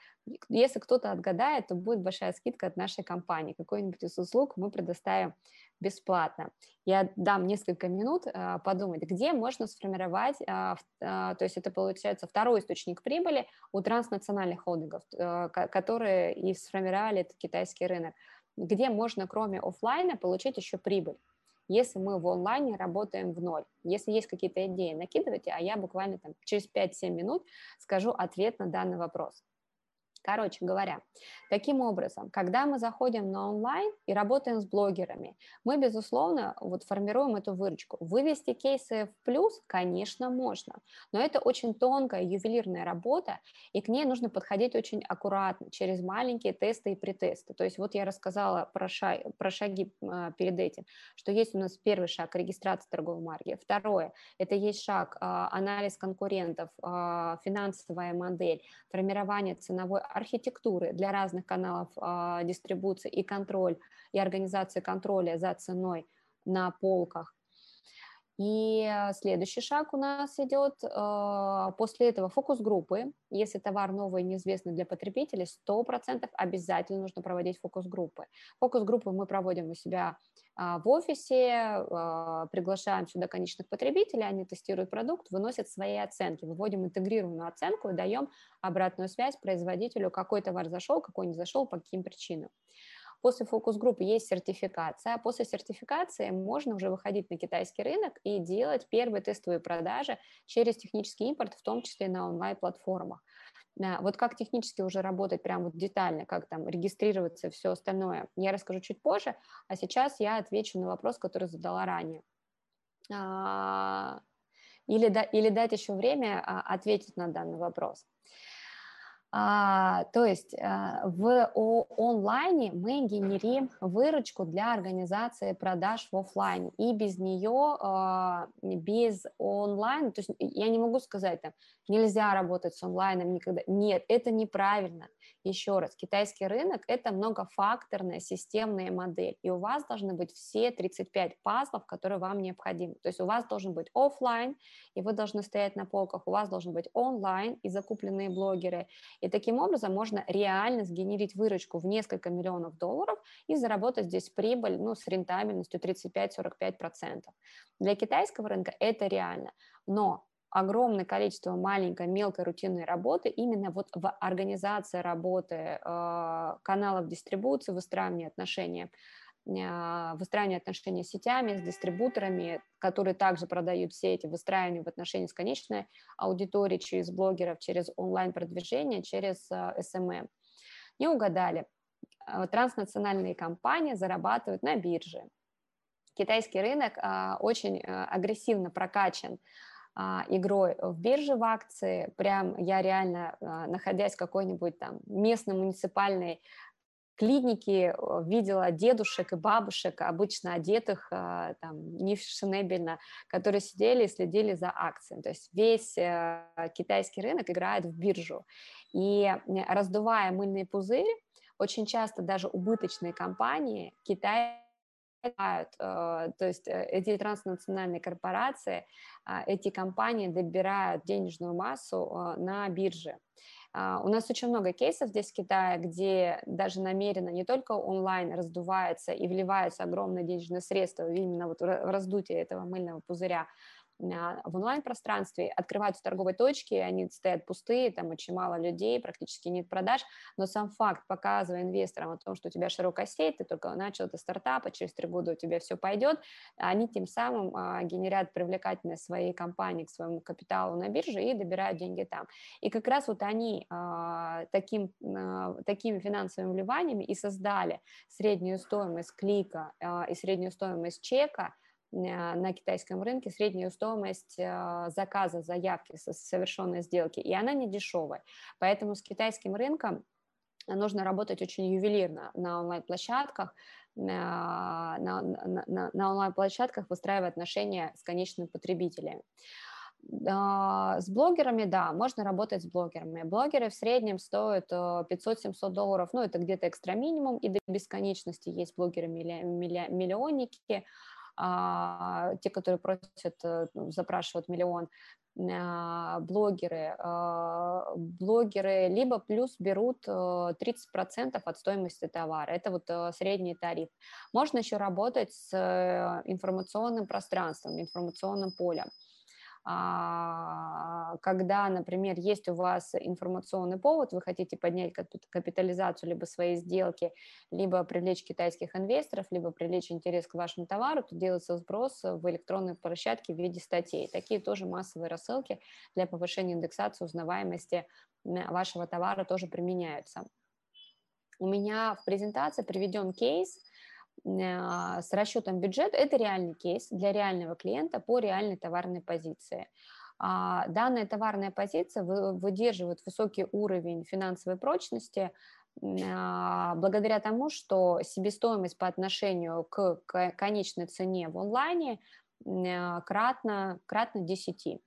если кто-то отгадает, то будет большая скидка от нашей компании. Какой-нибудь из услуг мы предоставим бесплатно. Я дам несколько минут э, подумать, где можно сформировать, э, э, то есть это получается второй источник прибыли у транснациональных холдингов, э, которые и сформировали этот китайский рынок, где можно кроме офлайна получить еще прибыль если мы в онлайне работаем в ноль. Если есть какие-то идеи, накидывайте, а я буквально там через 5-7 минут скажу ответ на данный вопрос. Короче говоря, таким образом, когда мы заходим на онлайн и работаем с блогерами, мы, безусловно, вот формируем эту выручку. Вывести кейсы в плюс, конечно, можно, но это очень тонкая ювелирная работа, и к ней нужно подходить очень аккуратно, через маленькие тесты и претесты. То есть вот я рассказала про, шаг, про шаги э, перед этим, что есть у нас первый шаг – регистрация торговой марки, второе – это есть шаг э, анализ конкурентов, э, финансовая модель, формирование ценовой архитектуры для разных каналов э, дистрибуции и контроль, и организации контроля за ценой на полках. И следующий шаг у нас идет э, после этого фокус-группы. Если товар новый, неизвестный для потребителей, 100% обязательно нужно проводить фокус-группы. Фокус-группы мы проводим у себя а, в офисе, а, приглашаем сюда конечных потребителей, они тестируют продукт, выносят свои оценки, выводим интегрированную оценку и даем обратную связь производителю, какой товар зашел, какой не зашел, по каким причинам. После фокус-группы есть сертификация, а после сертификации можно уже выходить на китайский рынок и делать первые тестовые продажи через технический импорт, в том числе на онлайн-платформах. Вот как технически уже работать прям вот детально, как там регистрироваться, все остальное, я расскажу чуть позже, а сейчас я отвечу на вопрос, который задала ранее. А, или, да, или дать еще время а, ответить на данный вопрос. А, то есть а, в онлайне мы генерим выручку для организации продаж в офлайне, и без нее, а, без онлайна, то есть я не могу сказать, там, нельзя работать с онлайном никогда. Нет, это неправильно. Еще раз, китайский рынок – это многофакторная системная модель, и у вас должны быть все 35 пазлов, которые вам необходимы. То есть у вас должен быть офлайн, и вы должны стоять на полках, у вас должен быть онлайн и закупленные блогеры. И таким образом можно реально сгенерить выручку в несколько миллионов долларов и заработать здесь прибыль ну, с рентабельностью 35-45%. Для китайского рынка это реально. Но огромное количество маленькой, мелкой рутинной работы именно вот в организации работы э, каналов дистрибуции, выстраивания отношений э, выстраивание отношений с сетями, с дистрибуторами, которые также продают все эти выстраивания в отношении с конечной аудиторией через блогеров, через онлайн-продвижение, через SMM. Не угадали. Транснациональные компании зарабатывают на бирже. Китайский рынок очень агрессивно прокачан а, игрой в бирже в акции. Прям я реально, а, находясь в какой-нибудь там местной муниципальной клинике, видела дедушек и бабушек, обычно одетых а, там не фешенебельно, которые сидели и следили за акциями. То есть весь китайский рынок играет в биржу. И раздувая мыльный пузырь, очень часто даже убыточные компании Китай Э, то есть э, эти транснациональные корпорации, а, эти компании добирают денежную массу а, на бирже. А, у нас очень много кейсов здесь в Китае, где даже намеренно не только онлайн раздувается и вливаются огромные денежные средства именно вот в раздутие этого мыльного пузыря, в онлайн-пространстве, открываются торговые точки, они стоят пустые, там очень мало людей, практически нет продаж, но сам факт, показывая инвесторам о том, что у тебя широкая сеть, ты только начал это стартап, через три года у тебя все пойдет, они тем самым а, генерят привлекательность своей компании к своему капиталу на бирже и добирают деньги там. И как раз вот они а, таким, а, такими финансовыми вливаниями и создали среднюю стоимость клика а, и среднюю стоимость чека – а, на китайском рынке среднюю стоимость а, заказа, заявки, совершенной сделки, и она не дешевая. Поэтому с китайским рынком нужно работать очень ювелирно на онлайн-площадках, на, на, на, на онлайн-площадках выстраивая отношения с конечными потребителями. С блогерами, да, можно работать с блогерами. Блогеры в среднем стоят 500-700 долларов, ну, это где-то экстра минимум, и до бесконечности есть блогеры-миллионники, а, те, которые просят, э, ну, запрашивают миллион, а, блогеры, а, блогеры либо плюс берут 30% э, от стоимости товара. Это вот э, средний тариф. Можно еще работать с информационным пространством, информационным полем. А, когда, например, есть у вас информационный повод, вы хотите поднять капитализацию либо своей сделки, либо привлечь китайских инвесторов, либо привлечь интерес к вашему товару, то делается сброс в электронной площадке в виде статей. Такие тоже массовые рассылки для повышения индексации узнаваемости вашего товара тоже применяются. У меня в презентации приведен кейс – с расчетом бюджета, это реальный кейс для реального клиента по реальной товарной позиции. А, данная товарная позиция выдерживает высокий уровень финансовой прочности а, благодаря тому, что себестоимость по отношению к конечной цене в онлайне кратно, кратно 10.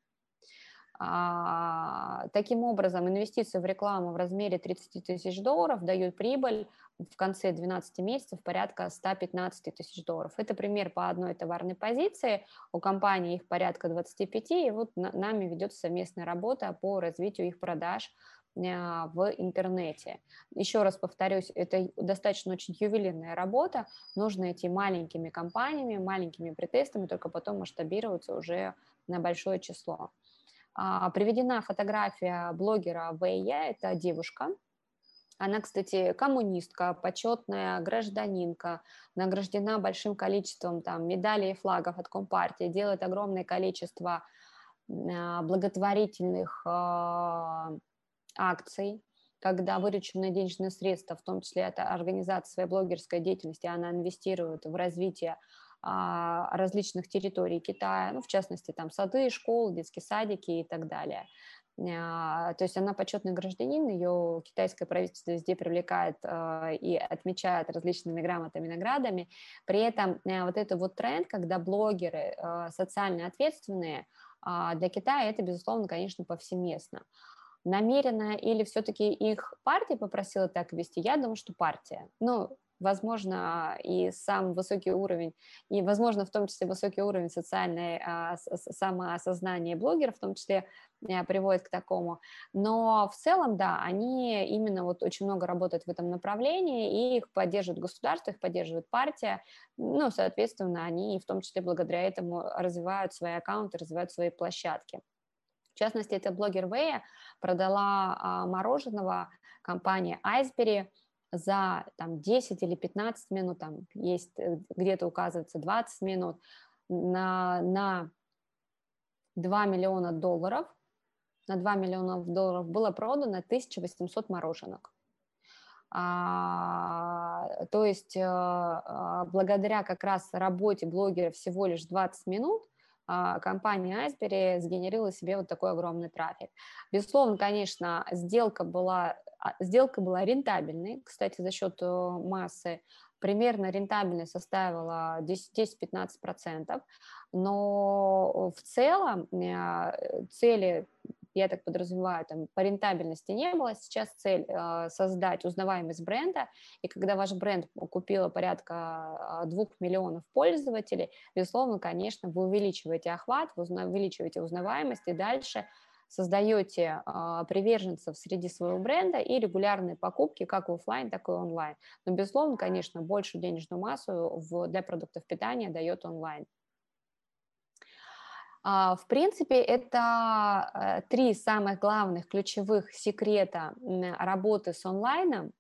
Таким образом, инвестиции в рекламу в размере 30 тысяч долларов дают прибыль в конце 12 месяцев порядка 115 тысяч долларов. Это пример по одной товарной позиции. У компании их порядка 25, и вот нами ведется совместная работа по развитию их продаж а, в интернете. Еще раз повторюсь, это достаточно очень ювелирная работа. Нужно идти маленькими компаниями, маленькими претестами, только потом масштабироваться уже на большое число. А, приведена фотография блогера Вэйя, это девушка, она, кстати, коммунистка, почетная гражданинка, награждена большим количеством там, медалей и флагов от Компартии, делает огромное количество а, благотворительных а, акций, когда вырученные денежные средства, в том числе это организация своей блогерской деятельности, она инвестирует в развитие различных территорий Китая, ну, в частности, там сады, школы, детские садики и так далее. А, то есть она почетный гражданин, ее китайское правительство везде привлекает а, и отмечает различными грамотами, наградами. При этом э, вот этот вот тренд, когда блогеры а, социально ответственные, для Китая это, безусловно, конечно, повсеместно. намеренно или все-таки их партия попросила так вести? Я думаю, что партия. Ну, возможно, и сам высокий уровень, и, возможно, в том числе высокий уровень социальной а, самоосознания блогеров, в том числе а, приводит к такому. Но в целом, да, они именно вот очень много работают в этом направлении, и их поддерживает государство, их поддерживает партия, ну, соответственно, они в том числе благодаря этому развивают свои аккаунты, развивают свои площадки. В частности, это блогер Вэя продала а, мороженого компании Iceberry за там, 10 или 15 минут, там есть э, где-то указывается 20 минут, на, на 2 миллиона долларов, на 2 миллиона долларов было продано 1800 мороженок. А, то есть а, благодаря как раз работе блогера всего лишь 20 минут а, компания Iceberry сгенерила себе вот такой огромный трафик. Безусловно, конечно, сделка была, сделка была рентабельной, кстати, за счет э, массы, примерно рентабельность составила 10-15%, но в целом э, цели я так подразумеваю, там по рентабельности не было, сейчас цель э, создать узнаваемость бренда, и когда ваш бренд купило порядка двух миллионов пользователей, безусловно, конечно, вы увеличиваете охват, вы увеличиваете узнаваемость, и дальше создаете э, приверженцев среди своего бренда и регулярные покупки как в офлайн, так и онлайн. Но, безусловно, конечно, большую денежную массу в, для продуктов питания дает онлайн. А, в принципе, это э, три самых главных ключевых секрета работы с онлайном.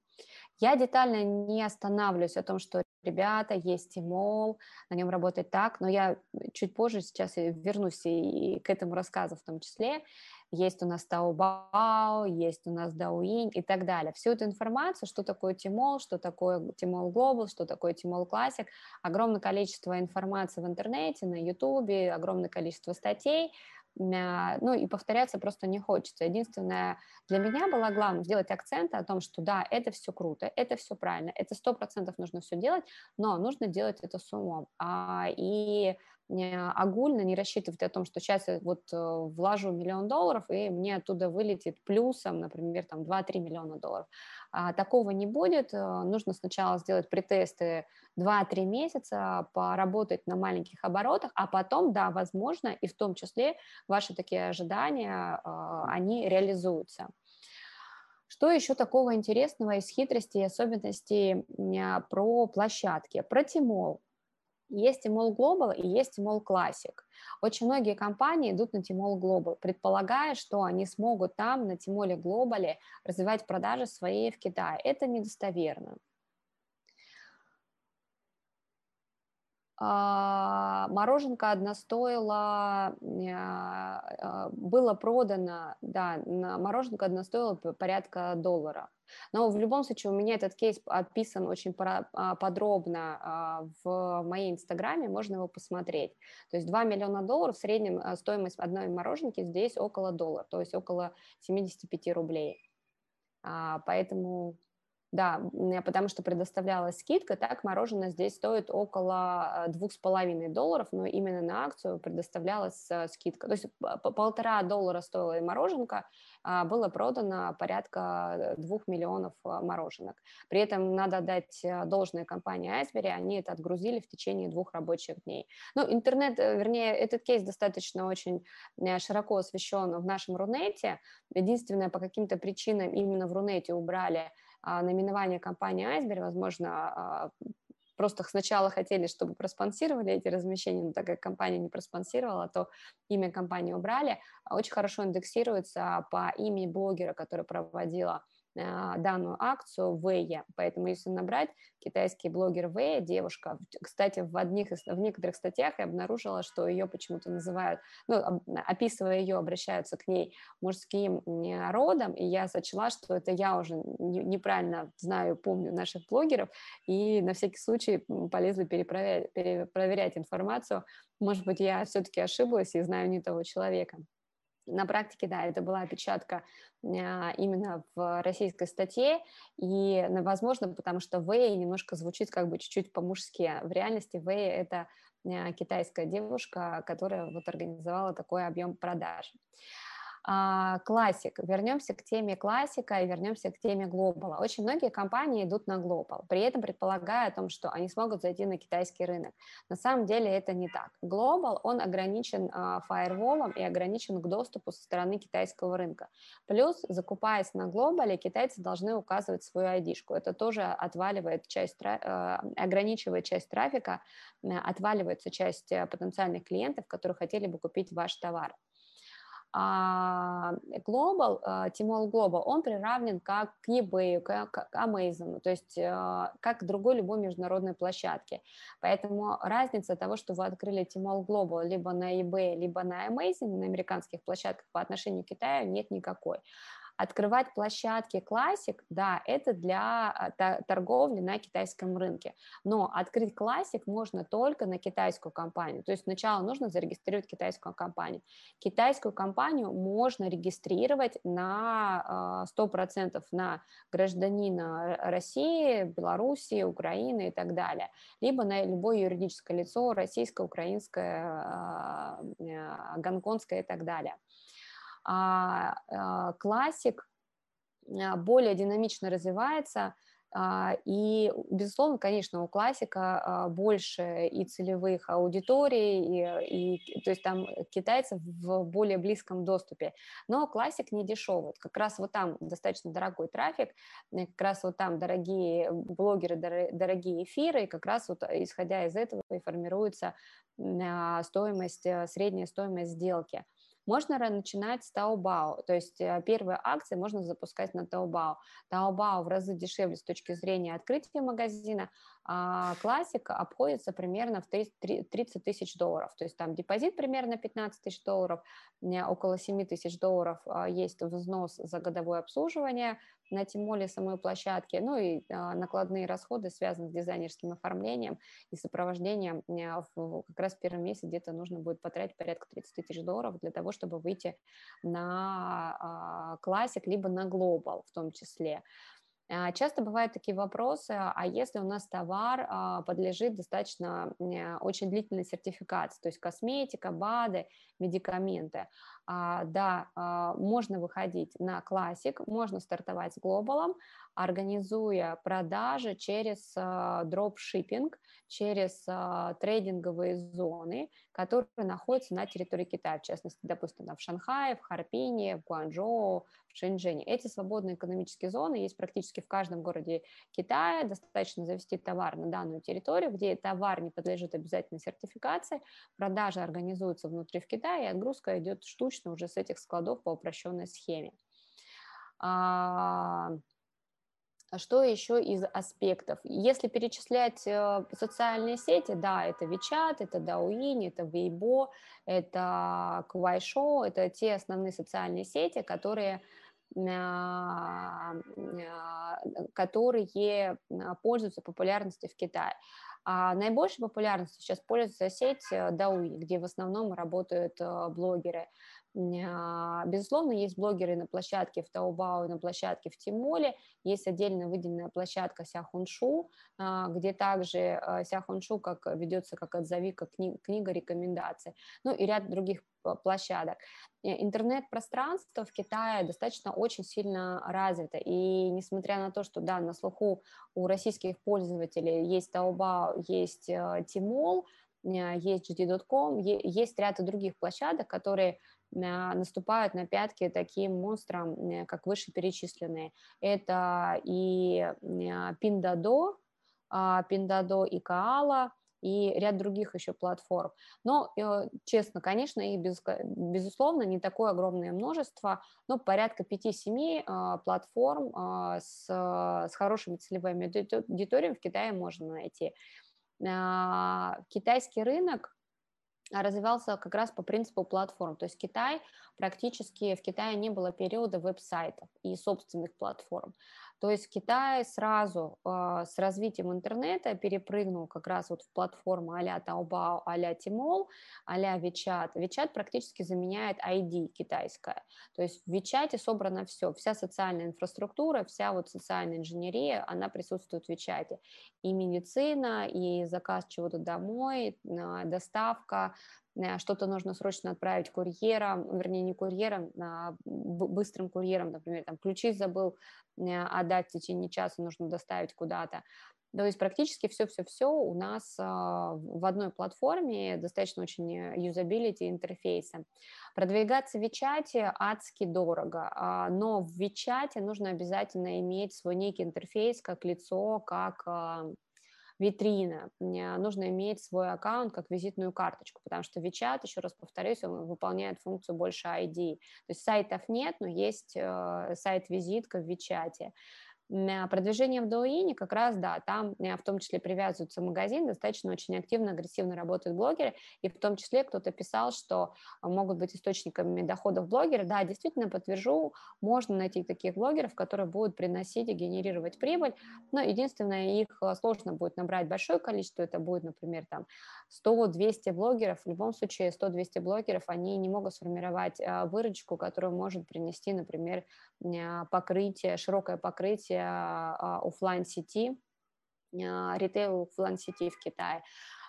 Я детально не останавливаюсь о том, что ребята, есть Тимол, на нем работает так, но я чуть позже сейчас вернусь и к этому рассказу в том числе есть у нас Таобао, есть у нас Дауинь и так далее. Всю эту информацию, что такое Тимол, что такое Тимол Глобал, что такое Тимол Классик, огромное количество информации в интернете, на Ютубе, огромное количество статей, ну и повторяться просто не хочется. Единственное, для меня было главным сделать акцент о том, что да, это все круто, это все правильно, это сто процентов нужно все делать, но нужно делать это с умом. А, и огульно не рассчитывать о том, что сейчас я вот э, влажу миллион долларов, и мне оттуда вылетит плюсом, например, там 2-3 миллиона долларов. А, такого не будет. Э, нужно сначала сделать претесты 2-3 месяца, поработать на маленьких оборотах, а потом, да, возможно, и в том числе ваши такие ожидания, а, они реализуются. Что еще такого интересного из хитростей и особенностей про площадки? Про Тимол. Есть Tmall Global и есть Tmall Classic. Очень многие компании идут на Tmall Global, предполагая, что они смогут там, на Tmall Global, развивать продажи свои в Китае. Это недостоверно. Мороженка одна стоила, а, а, было продано, да, мороженка одна стоила порядка доллара. Но в любом случае у меня этот кейс описан очень подробно в моей инстаграме, можно его посмотреть. То есть 2 миллиона долларов, в среднем стоимость одной мороженки здесь около доллара, то есть около 75 рублей. Поэтому да, потому что предоставлялась скидка, так мороженое здесь стоит около двух с половиной долларов, но именно на акцию предоставлялась э, скидка. То есть полтора доллара стоила и мороженка, а, было продано порядка двух миллионов мороженок. При этом надо дать э, должное компании Айсбери, они это отгрузили в течение двух рабочих дней. Ну, интернет, э, вернее, этот кейс достаточно очень широко освещен в нашем Рунете. Единственное, по каким-то причинам именно в Рунете убрали наименование компании Айсберг, возможно, а, просто сначала хотели, чтобы проспонсировали эти размещения, но так как компания не проспонсировала, то имя компании убрали. Очень хорошо индексируется по имени блогера, который проводила а, данную акцию Вэя. Поэтому если набрать китайский блогер Вэя, девушка, кстати, в, одних, в некоторых статьях я обнаружила, что ее почему-то называют, ну, описывая ее, обращаются к ней мужским родом, и я сочла, что это я уже неправильно знаю, помню наших блогеров, и на всякий случай полезла перепроверять, перепроверять информацию. Может быть, я все-таки ошиблась и знаю не того человека. На практике, да, это была опечатка а, именно в российской статье, и, возможно, потому что Вэй немножко звучит как бы чуть-чуть по-мужски. В реальности Вэй – это а, китайская девушка, которая вот организовала такой объем продаж. Классик. Вернемся к теме классика и вернемся к теме глобала. Очень многие компании идут на глобал, при этом предполагая о том, что они смогут зайти на китайский рынок. На самом деле это не так. Глобал, он ограничен фаерволом и ограничен к доступу со стороны китайского рынка. Плюс, закупаясь на глобале, китайцы должны указывать свою ID-шку. Это тоже отваливает часть, э, ограничивает часть трафика, отваливается часть э, потенциальных клиентов, которые хотели бы купить ваш товар. А Global, а, Tmall Global, он приравнен как к eBay, к Amazon, то есть а, как к другой любой международной площадке. Поэтому разница того, что вы открыли Tmall Global либо на eBay, либо на Amazon, на американских площадках по отношению к Китаю нет никакой. Открывать площадки Classic, да, это для а, торговли на китайском рынке, но открыть Classic можно только на китайскую компанию, то есть сначала нужно зарегистрировать китайскую компанию. Китайскую компанию можно регистрировать на 100% а, на гражданина России, Белоруссии, Украины и так далее, либо на любое юридическое лицо, российское, украинское, а, гонконгское и так далее классик а, более динамично развивается, и, безусловно, конечно, у классика больше и целевых аудиторий, и, и, то есть там китайцев в более близком доступе. Но классик не дешевый. Как раз вот там достаточно дорогой трафик, как раз вот там дорогие блогеры, дорогие эфиры, и как раз вот исходя из этого и формируется стоимость, средняя стоимость сделки. Можно начинать с Taobao, то есть э, первые акции можно запускать на Taobao. Taobao в разы дешевле с точки зрения открытия магазина, а классика обходится примерно в 30 тысяч долларов, то есть там депозит примерно 15 тысяч долларов, около 7 тысяч долларов а, есть взнос за годовое обслуживание, на Тимоле самой площадки, ну и а, накладные расходы, связанные с дизайнерским оформлением и сопровождением. В, как раз в первом месяце где-то нужно будет потратить порядка 30 тысяч долларов для того, чтобы выйти на а, классик, либо на глобал в том числе. А, часто бывают такие вопросы, а если у нас товар а, подлежит достаточно очень длительной сертификации, то есть косметика, БАДы, медикаменты. А, да, можно выходить на классик, можно стартовать с глобалом, организуя продажи через дропшиппинг, через трейдинговые зоны, которые находятся на территории Китая, в частности, допустим, в Шанхае, в Харпине, в Гуанчжоу, в Шэньчжэне. Эти свободные экономические зоны есть практически в каждом городе Китая. Достаточно завести товар на данную территорию, где товар не подлежит обязательной сертификации. Продажа организуется внутри в Китае, и отгрузка идет штучно уже с этих складов по упрощенной схеме. А, что еще из аспектов? Если перечислять э, социальные сети, да, это WeChat, это Douyin, это Weibo, это Kuaishou, это те основные социальные сети, которые а, а, которые пользуются популярностью в Китае. А наибольшей популярностью сейчас пользуется сеть Douyin, где в основном работают блогеры. А, безусловно, есть блогеры на площадке в Таобао, на площадке в Тимоле, есть отдельно выделенная площадка Сяхуншу, а, где также а, Сяхуншу как ведется как отзови, как книга рекомендаций, ну и ряд других площадок. Интернет-пространство в Китае достаточно очень сильно развито, и несмотря на то, что, да, на слуху у российских пользователей есть Taobao, есть Тимол, есть JD.com, есть ряд других площадок, которые наступают на пятки таким монстрам, как вышеперечисленные. Это и Пиндадо, Пиндадо и Каала, и ряд других еще платформ. Но, э, честно, конечно, их, без, безусловно, не такое огромное множество, но порядка 5-7 а, платформ а, с, с хорошими целевыми аудиториями в Китае можно найти. А, китайский рынок развивался как раз по принципу платформ. То есть Китай практически, в Китае не было периода веб-сайтов и собственных платформ. То есть Китай сразу э, с развитием интернета перепрыгнул как раз вот в платформу а-ля Taobao, а-ля Tmall, а-ля WeChat. WeChat практически заменяет ID китайская. То есть в WeChat собрано все, вся социальная инфраструктура, вся вот социальная инженерия, она присутствует в WeChat. И медицина, и заказ чего-то домой, доставка, что-то нужно срочно отправить курьером, вернее, не курьером, а быстрым курьером, например, там ключи забыл отдать в течение часа, нужно доставить куда-то. То есть практически все-все-все у нас а, в одной платформе, достаточно очень юзабилити интерфейса. Продвигаться в Вичате адски дорого, а, но в Вичате нужно обязательно иметь свой некий интерфейс как лицо, как витрина, нужно иметь свой аккаунт как визитную карточку, потому что WeChat, еще раз повторюсь, он выполняет функцию больше ID. То есть сайтов нет, но есть э, сайт-визитка в WeChat. Продвижение в Douyin как раз, да, там э, в том числе привязываются магазин, достаточно очень активно, агрессивно работают блогеры, и в том числе кто-то писал, что могут быть источниками доходов блогеры. Да, действительно подтвержу, можно найти таких блогеров, которые будут приносить и генерировать прибыль, но единственное, их э, сложно будет набрать большое количество, это будет, например, там 100-200 блогеров, в любом случае 100-200 блогеров, они не могут сформировать э, выручку, которую может принести, например, покрытие, широкое покрытие офлайн сети а, ритейл офлайн сети в Китае.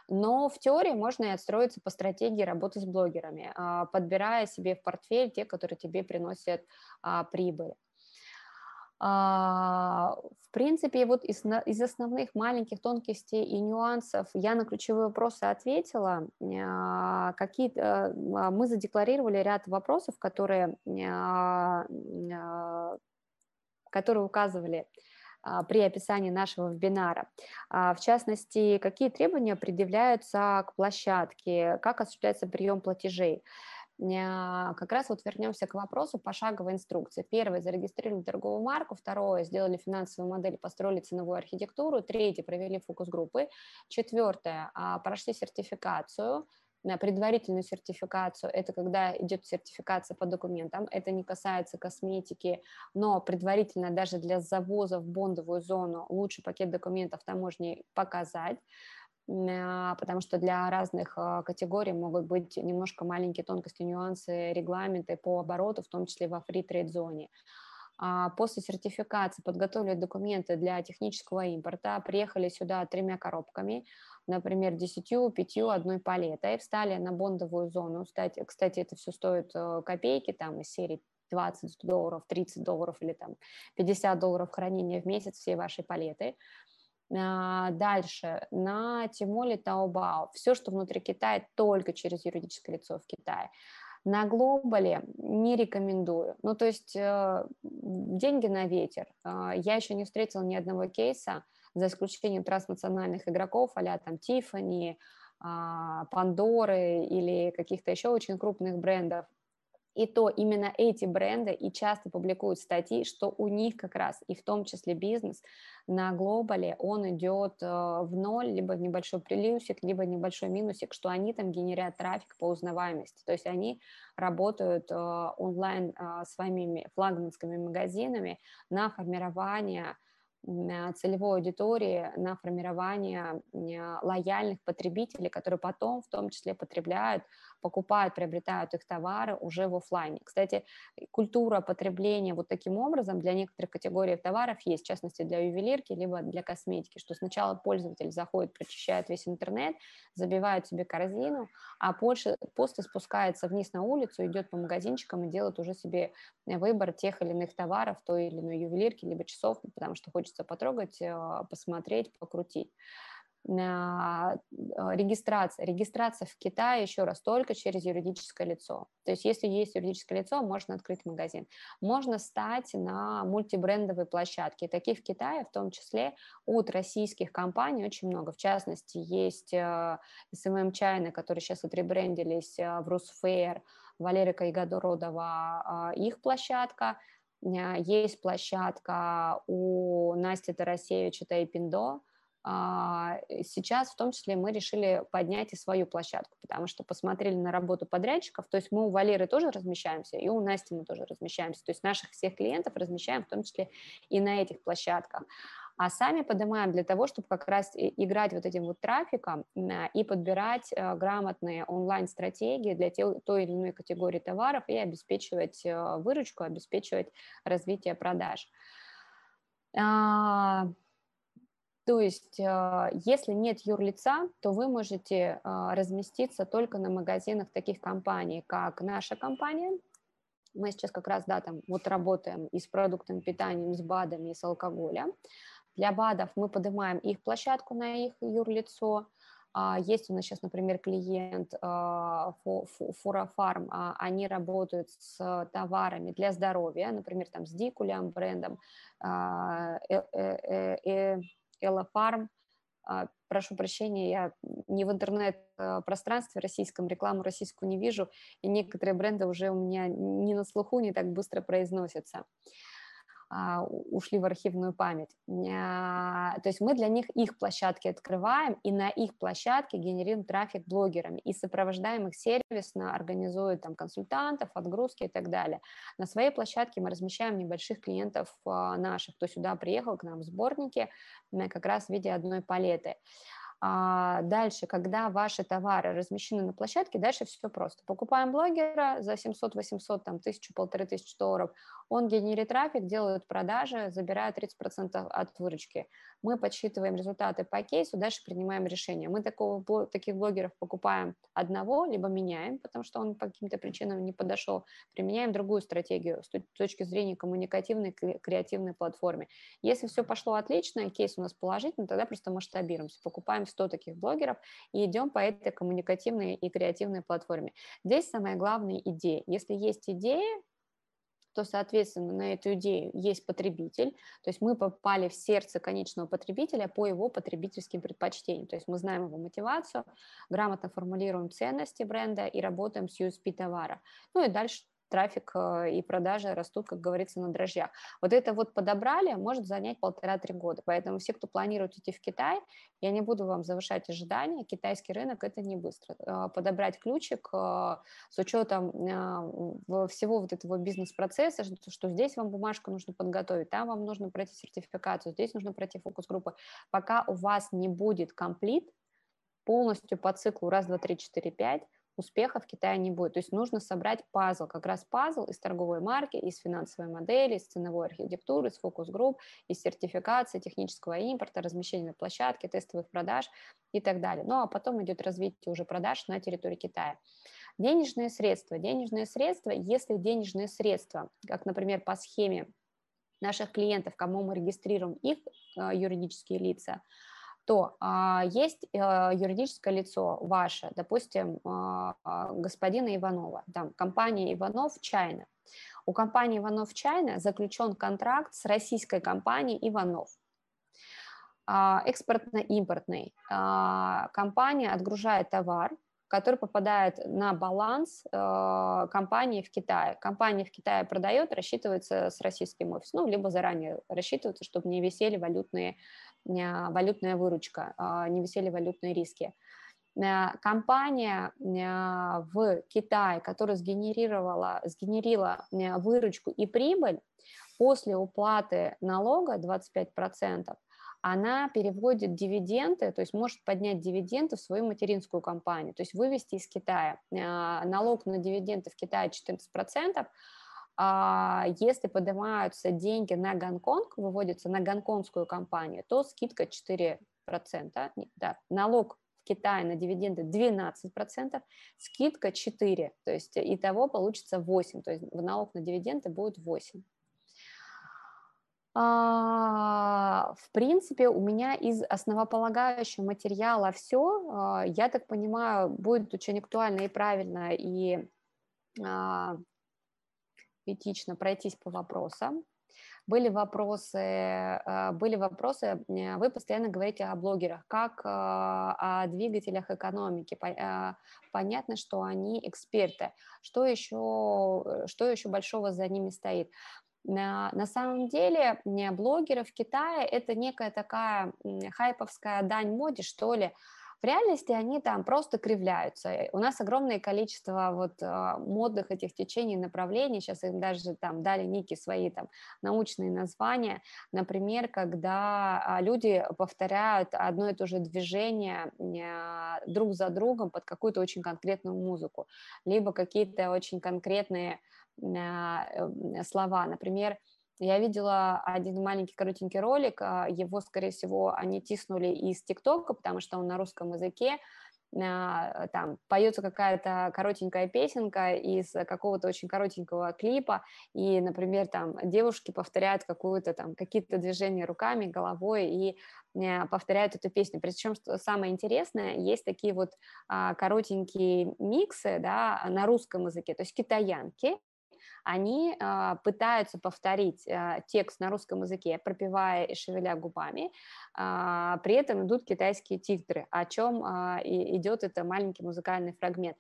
Но в теории можно и отстроиться по стратегии работы с блогерами, а, подбирая себе в портфель те, которые тебе приносят прибыль. В принципе, вот из, из основных маленьких тонкостей и нюансов я на ключевые вопросы ответила. Какие мы задекларировали ряд вопросов, которые которые указывали а, при описании нашего вебинара. А, в частности, какие требования предъявляются к площадке, как осуществляется прием платежей. А, как раз вот вернемся к вопросу пошаговой инструкции. Первое, зарегистрировали торговую марку. Второе, сделали финансовую модель, построили ценовую архитектуру. Третье, провели фокус-группы. Четвертое, прошли сертификацию на предварительную сертификацию, это когда идет сертификация по документам, это не касается косметики, но предварительно даже для завоза в бондовую зону лучше пакет документов таможни показать, а, потому что для разных а, категорий могут быть немножко маленькие тонкости, нюансы, регламенты по обороту, в том числе во фри-трейд-зоне. А, после сертификации подготовили документы для технического импорта, приехали сюда тремя коробками, например, 10, 5, одной палетой, встали на бондовую зону. Кстати, это все стоит э, копейки, там из серии 20 долларов, 30 долларов или там 50 долларов хранения в месяц всей вашей палеты. А, дальше, на Тимоле Таобао, все, что внутри Китая, только через юридическое лицо в Китае. На глобале не рекомендую. Ну, то есть э, деньги на ветер. Э, я еще не встретила ни одного кейса, за исключением транснациональных игроков, а там Tiffany, Пандоры или каких-то еще очень крупных брендов, и то именно эти бренды и часто публикуют статьи, что у них как раз и в том числе бизнес на глобале, он идет э, в ноль, либо в небольшой плюсик, либо небольшой минусик, что они там генерят трафик по узнаваемости. То есть они работают э, онлайн э, своими флагманскими магазинами на формирование целевой аудитории на формирование лояльных потребителей, которые потом в том числе потребляют, покупают, приобретают их товары уже в офлайне. Кстати, культура потребления вот таким образом для некоторых категорий товаров есть, в частности для ювелирки, либо для косметики, что сначала пользователь заходит, прочищает весь интернет, забивает себе корзину, а после, после спускается вниз на улицу, идет по магазинчикам и делает уже себе выбор тех или иных товаров, той или иной ювелирки, либо часов, потому что хочет хочется потрогать, а, посмотреть, покрутить. А, регистрация. Регистрация в Китае, еще раз, только через юридическое лицо. То есть если есть юридическое лицо, можно открыть магазин. Можно стать на мультибрендовые площадки. Таких в Китае, в том числе от российских компаний, очень много. В частности, есть SMM а, China, которые сейчас отребрендились в Русфейр, Валерия Кайгодородова, их площадка – есть площадка у Насти Тарасевича Тайпиндо. А, сейчас в том числе мы решили поднять и свою площадку, потому что посмотрели на работу подрядчиков, то есть мы у Валеры тоже размещаемся, и у Насти мы тоже размещаемся, то есть наших всех клиентов размещаем в том числе и на этих площадках а сами поднимаем для того, чтобы как раз играть вот этим вот трафиком и подбирать э, грамотные онлайн-стратегии для той или иной категории товаров и обеспечивать э, выручку, обеспечивать развитие продаж. То есть, а, если нет юрлица, то вы можете а, разместиться только на магазинах таких компаний, как наша компания. Мы сейчас как раз, да, там вот работаем и с продуктами питания, и с БАДами, и с алкоголем. Для БАДов мы поднимаем их площадку на их юрлицо. А, есть у нас сейчас, например, клиент Фурафарм, они работают с товарами для здоровья, например, там с Дикулем брендом, э, э, э, Эллофарм. А, прошу прощения, я не в интернет-пространстве российском, рекламу российскую не вижу, и некоторые бренды уже у меня не на слуху, не так быстро произносятся. А, ушли в архивную память. То есть мы для них их площадки открываем, и на их площадке генерируем трафик блогерами, и сопровождаем их сервисно, организуем там консультантов, отгрузки и так далее. На своей площадке мы размещаем небольших клиентов а, наших, кто сюда приехал к нам в сборнике, как раз в виде одной палеты. А дальше, когда ваши товары размещены на площадке, дальше все просто. Покупаем блогера за 700, 800, там, тысячу, полторы тысячи долларов, он генерит трафик, делает продажи, забирает 30% от выручки. Мы подсчитываем результаты по кейсу, дальше принимаем решение. Мы такого, таких блогеров покупаем одного, либо меняем, потому что он по каким-то причинам не подошел, применяем другую стратегию с точки зрения коммуникативной, креативной платформы. Если все пошло отлично, кейс у нас положительный, тогда просто масштабируемся, покупаем 100 таких блогеров и идем по этой коммуникативной и креативной платформе. Здесь самая главная идея. Если есть идея, то, соответственно, на эту идею есть потребитель, то есть мы попали в сердце конечного потребителя по его потребительским предпочтениям, то есть мы знаем его мотивацию, грамотно формулируем ценности бренда и работаем с USP товара. Ну и дальше трафик э, и продажи растут, как говорится, на дрожжах. Вот это вот подобрали, может занять полтора-три года. Поэтому все, кто планирует идти в Китай, я не буду вам завышать ожидания, китайский рынок это не быстро. Э, подобрать ключик э, с учетом всего вот этого бизнес-процесса, что здесь вам бумажку нужно подготовить, там вам нужно пройти сертификацию, здесь нужно пройти фокус-группы. Пока у вас не будет комплит, полностью по циклу раз, два, три, четыре, пять, успеха в Китае не будет. То есть нужно собрать пазл, как раз пазл из торговой марки, из финансовой модели, из ценовой архитектуры, из фокус-групп, из сертификации, технического импорта, размещения на площадке, тестовых продаж и так далее. Ну а потом идет развитие уже продаж на территории Китая. Денежные средства. Денежные средства, если денежные средства, как, например, по схеме наших клиентов, кому мы регистрируем их э, юридические лица, то а, есть а, юридическое лицо ваше, допустим, а, а, господина Иванова, там компания Иванов Чайна. У компании Иванов Чайна заключен контракт с российской компанией Иванов. А, экспортно-импортный. А, компания отгружает товар, который попадает на баланс э, компании в Китае. Компания в Китае продает, рассчитывается с российским офисом, ну, либо заранее рассчитывается, чтобы не висели валютные валютная выручка, а, не висели валютные риски. Э, компания в Китае, которая сгенерировала, сгенерила выручку и прибыль, после уплаты налога 25%, она переводит дивиденды, то есть может поднять дивиденды в свою материнскую компанию, то есть вывести из Китая. Налог на дивиденды в Китае 14%, а если поднимаются деньги на Гонконг, выводятся на гонконгскую компанию, то скидка 4%. Да, налог в Китае на дивиденды 12%, скидка 4%, то есть итого получится 8%, то есть налог на дивиденды будет 8%. А, в принципе, у меня из основополагающего материала все. А, я так понимаю, будет очень актуально и правильно, и этично пройтись по вопросам. Были вопросы, э, были вопросы, вы постоянно говорите о блогерах, как э, о двигателях экономики. Э, понятно, что они эксперты. Что еще, что еще большого за ними стоит? На самом деле блогеры в Китае это некая такая хайповская дань моде, что ли, в реальности они там просто кривляются. У нас огромное количество вот а, модных этих течений, направлений, сейчас им даже там дали некие свои там научные названия, например, когда а, люди повторяют одно и то же движение а, друг за другом под какую-то очень конкретную музыку, либо какие-то очень конкретные слова, например, Я видела один маленький коротенький ролик, а, его, скорее всего, они тиснули из ТикТока, потому что он на русском языке, а, там поется какая-то коротенькая песенка из какого-то очень коротенького клипа, и, например, там девушки повторяют какую-то там какие-то движения руками, головой и а, повторяют эту песню. Причем, что самое интересное, есть такие вот коротенькие миксы, да, на русском языке, то есть китаянки, они э, пытаются повторить э, текст на русском языке, пропевая и шевеля губами, э, при этом идут китайские титры, о чем э, идет это маленький музыкальный фрагмент.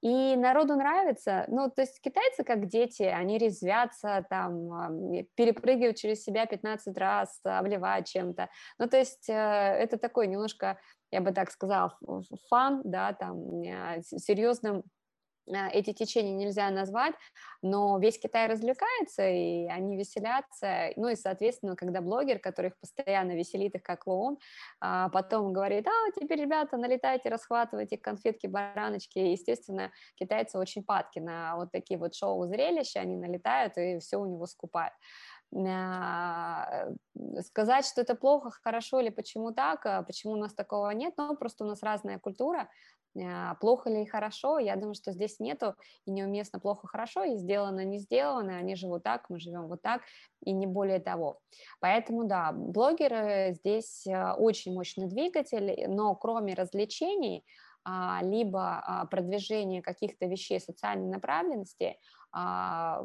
И народу нравится, ну, то есть китайцы как дети, они резвятся, там, э, перепрыгивают через себя 15 раз, обливают чем-то, ну, то есть э, это такой немножко я бы так сказала, фан, да, там, серьезным Э, эти течения нельзя назвать, но весь Китай развлекается, и они веселятся, ну и, соответственно, когда блогер, который их постоянно веселит, их как клоун, а, потом говорит, а, теперь, ребята, налетайте, расхватывайте конфетки, бараночки, естественно, китайцы очень падки на вот такие вот шоу-зрелища, они налетают и все у него скупают. а, сказать, что это плохо, хорошо или почему так, а почему у нас такого нет, ну, просто у нас разная культура, а, плохо ли и хорошо, я думаю, что здесь нету и неуместно плохо-хорошо, и сделано, не сделано, они живут так, мы живем вот так, и не более того. Поэтому, да, блогеры здесь а, очень мощный двигатель, но кроме развлечений, а, либо продвижения каких-то вещей социальной направленности, а,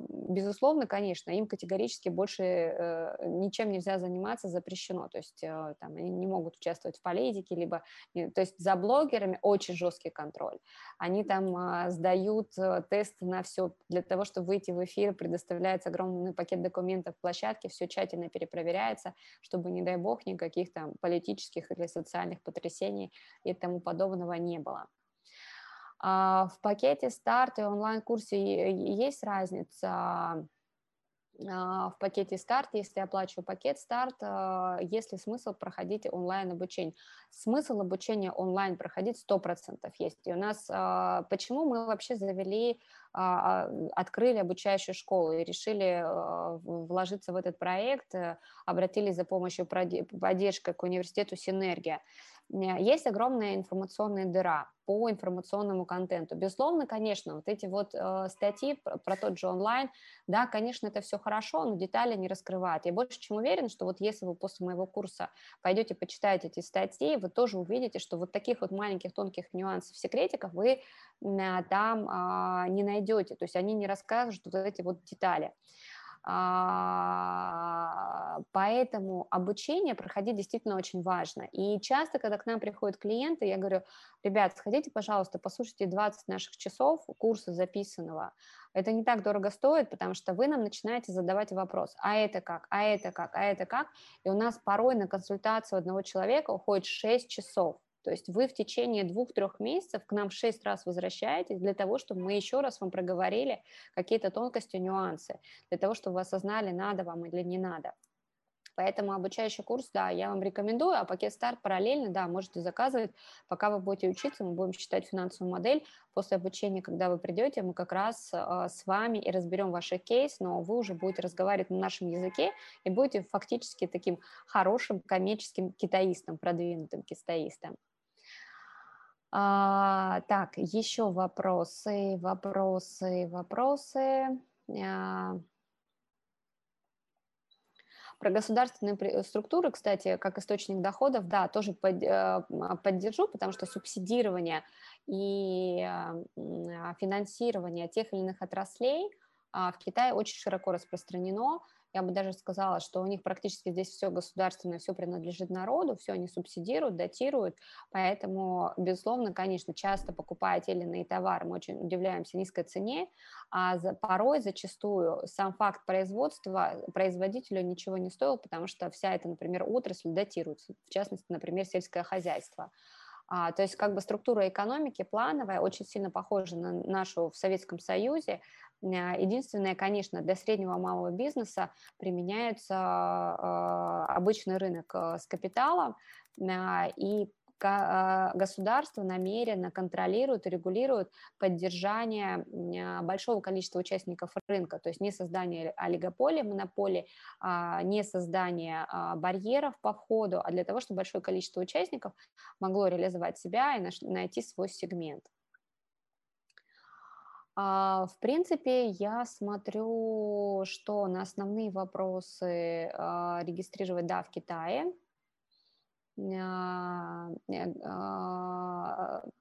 безусловно, конечно, им категорически больше э, ничем нельзя заниматься, запрещено. То есть э, там, они не могут участвовать в политике, либо... То есть за блогерами очень жесткий контроль. Они там а, сдают э, тесты на все. Для того, чтобы выйти в эфир, предоставляется огромный пакет документов площадке, все тщательно перепроверяется, чтобы, не дай бог, никаких там политических или социальных потрясений и тому подобного не было. А, в пакете старт и онлайн-курсе есть разница. А, в пакете старт, если я оплачиваю пакет старт, а, есть ли смысл проходить онлайн обучение? Смысл обучения онлайн проходить 100% есть. И у нас, почему мы вообще завели, открыли обучающую школу и решили вложиться в этот проект, обратились за помощью поддержкой к университету «Синергия». Есть огромная информационная дыра по информационному контенту. Безусловно, конечно, вот эти вот э, статьи про, про тот же онлайн, да, конечно, это все хорошо, но детали не раскрывают. Я больше чем уверена, что вот если вы после моего курса пойдете почитаете эти статьи, вы тоже увидите, что вот таких вот маленьких тонких нюансов, секретиков вы э, там э, не найдете, то есть они не расскажут вот эти вот детали. А, поэтому обучение проходить действительно очень важно. И часто, когда к нам приходят клиенты, я говорю, ребят, сходите, пожалуйста, послушайте 20 наших часов курса записанного. Это не так дорого стоит, потому что вы нам начинаете задавать вопрос, а это как, а это как, а это как. И у нас порой на консультацию одного человека уходит 6 часов. То есть вы в течение двух-трех месяцев к нам шесть раз возвращаетесь для того, чтобы мы еще раз вам проговорили какие-то тонкости, нюансы, для того, чтобы вы осознали, надо вам или не надо. Поэтому обучающий курс, да, я вам рекомендую, а пакет старт параллельно, да, можете заказывать. Пока вы будете учиться, мы будем считать финансовую модель. После обучения, когда вы придете, мы как раз э, с вами и разберем ваш кейс, но вы уже будете разговаривать на нашем языке и будете фактически таким хорошим коммерческим китаистом, продвинутым китаистом. А, так, еще вопросы, вопросы, вопросы. А, про государственные структуры, кстати, как источник доходов, да, тоже под, э, поддержу, потому что субсидирование и а, финансирование тех или иных отраслей в Китае очень широко распространено я бы даже сказала, что у них практически здесь все государственное, все принадлежит народу, все они субсидируют, датируют, поэтому, безусловно, конечно, часто покупая те или иные товары, мы очень удивляемся низкой цене, а за, порой зачастую сам факт производства производителю ничего не стоил, потому что вся эта, например, отрасль датируется, в частности, например, сельское хозяйство. А, то есть как бы структура экономики плановая, очень сильно похожа на нашу в Советском Союзе. А, единственное, конечно, для среднего малого бизнеса применяется а, обычный рынок э, с капиталом, и государство намеренно контролирует и регулирует поддержание большого количества участников рынка, то есть не создание олигополии, монополии, не создание барьеров по входу, а для того, чтобы большое количество участников могло реализовать себя и найти свой сегмент. А, в принципе, я смотрю, что на основные вопросы а, регистрировать, да, в Китае,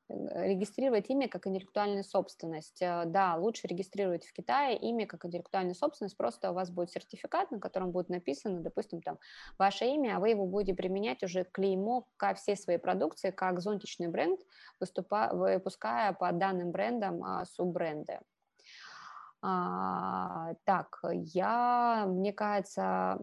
регистрировать имя как интеллектуальную собственность. Э, да, лучше регистрировать в Китае имя как интеллектуальную собственность, просто у вас будет сертификат, на котором будет написано, допустим, там ваше имя, а вы его будете применять уже клеймо ко всей своей продукции, как зонтичный бренд, выступая, выпуская по данным брендам а, суббренды. А, так, я, мне кажется,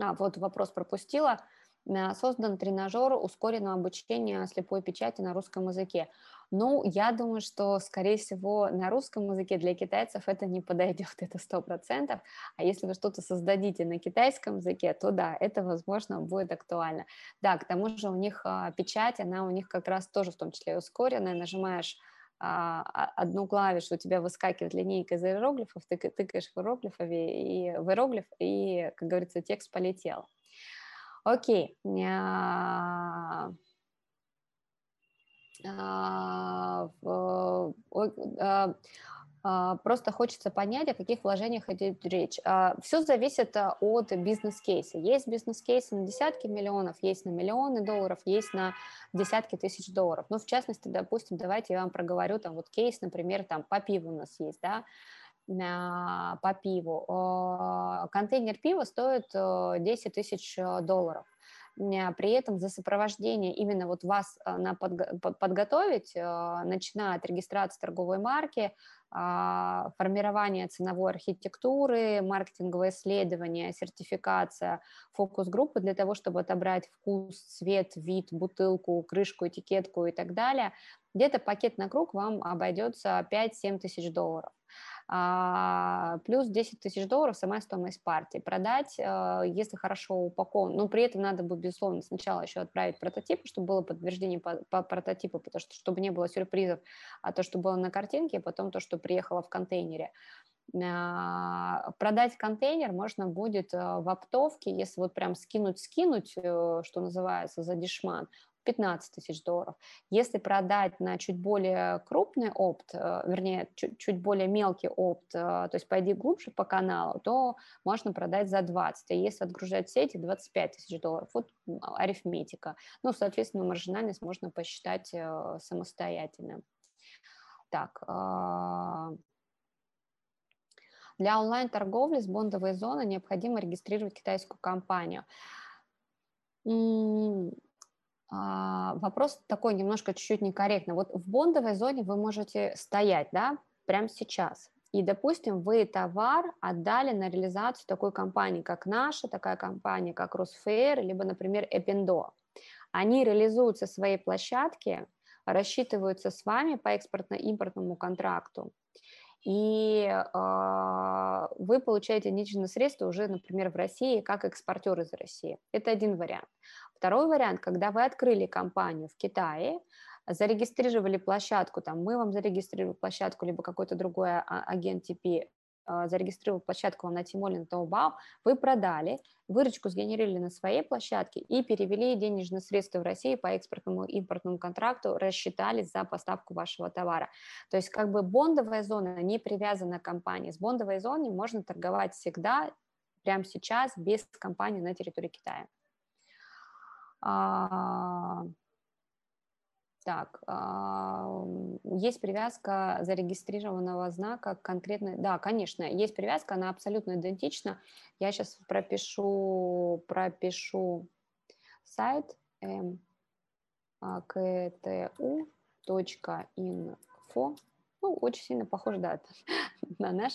а, вот вопрос пропустила. Э, создан тренажер ускоренного обучения слепой печати на русском языке. Ну, я думаю, что, скорее всего, на русском языке для китайцев это не подойдет, это сто процентов. А если вы что-то создадите на китайском языке, то да, это, возможно, будет актуально. Да, к тому же у них а, печать, она у них как раз тоже в том числе ускоренная. Нажимаешь одну клавишу, у тебя выскакивает линейка из иероглифов, ты тыкаешь в иероглиф, и, в иероглиф, и, как говорится, текст полетел. Окей. А, а, а, просто хочется понять, о каких вложениях идет речь. Все зависит от бизнес-кейса. Есть бизнес-кейсы на десятки миллионов, есть на миллионы долларов, есть на десятки тысяч долларов. Ну, в частности, допустим, давайте я вам проговорю, там вот кейс, например, там по пиву у нас есть, да, по пиву. Контейнер пива стоит 10 э, тысяч э, долларов. При этом за сопровождение именно вот вас э, на подготовить, начиная от регистрации торговой марки, а, формирование ценовой архитектуры, маркетинговое исследование, сертификация, фокус-группы для того, чтобы отобрать вкус, цвет, вид, бутылку, крышку, этикетку и так далее. Где-то пакет на круг вам обойдется 5-7 тысяч долларов. А, плюс 10 тысяч долларов сама стоимость партии. Продать, а, если хорошо упакован, но при этом надо бы, безусловно, сначала еще отправить прототип, чтобы было подтверждение по, по прототипу, потому что чтобы не было сюрпризов, а то, что было на картинке, а потом то, что приехало в контейнере. Продать контейнер можно будет в оптовке, если вот прям скинуть-скинуть, э, что называется, за дешман, 15 тысяч долларов. Если продать на чуть более крупный опт, э, вернее, чуть, чуть более мелкий опт, э, то есть пойди глубже по каналу, то можно продать за 20. А если отгружать сети, 25 тысяч долларов. Вот арифметика. Ну, соответственно, маржинальность можно посчитать э, самостоятельно. Так, а, для онлайн-торговли с бондовой зоны необходимо регистрировать китайскую компанию. А, вопрос такой немножко чуть-чуть некорректно. Вот в бондовой зоне вы можете стоять, да, прямо сейчас. И, допустим, вы товар отдали на реализацию такой компании, как наша, такая компания, как Росфейр, либо, например, Эпендо. Они реализуют со своей площадки, рассчитываются с вами по экспортно-импортному контракту, и э, вы получаете денежные средства уже, например, в России как экспортер из России. Это один вариант. Второй вариант, когда вы открыли компанию в Китае, зарегистрировали площадку, там мы вам зарегистрировали площадку, либо какой-то другой а, агент TP зарегистрировал площадку на Тимоле, на вы продали, выручку сгенерировали на своей площадке и перевели денежные средства в Россию по экспортному импортному контракту, рассчитались за поставку вашего товара. То есть как бы бондовая зона не привязана к компании. С бондовой зоной можно торговать всегда, прямо сейчас, без компании на территории Китая. А, так, а, есть привязка зарегистрированного знака к конкретной... Да, конечно, есть привязка, она абсолютно идентична. Я сейчас пропишу, пропишу сайт mktу.info. Ну, очень сильно похож, да, на наш.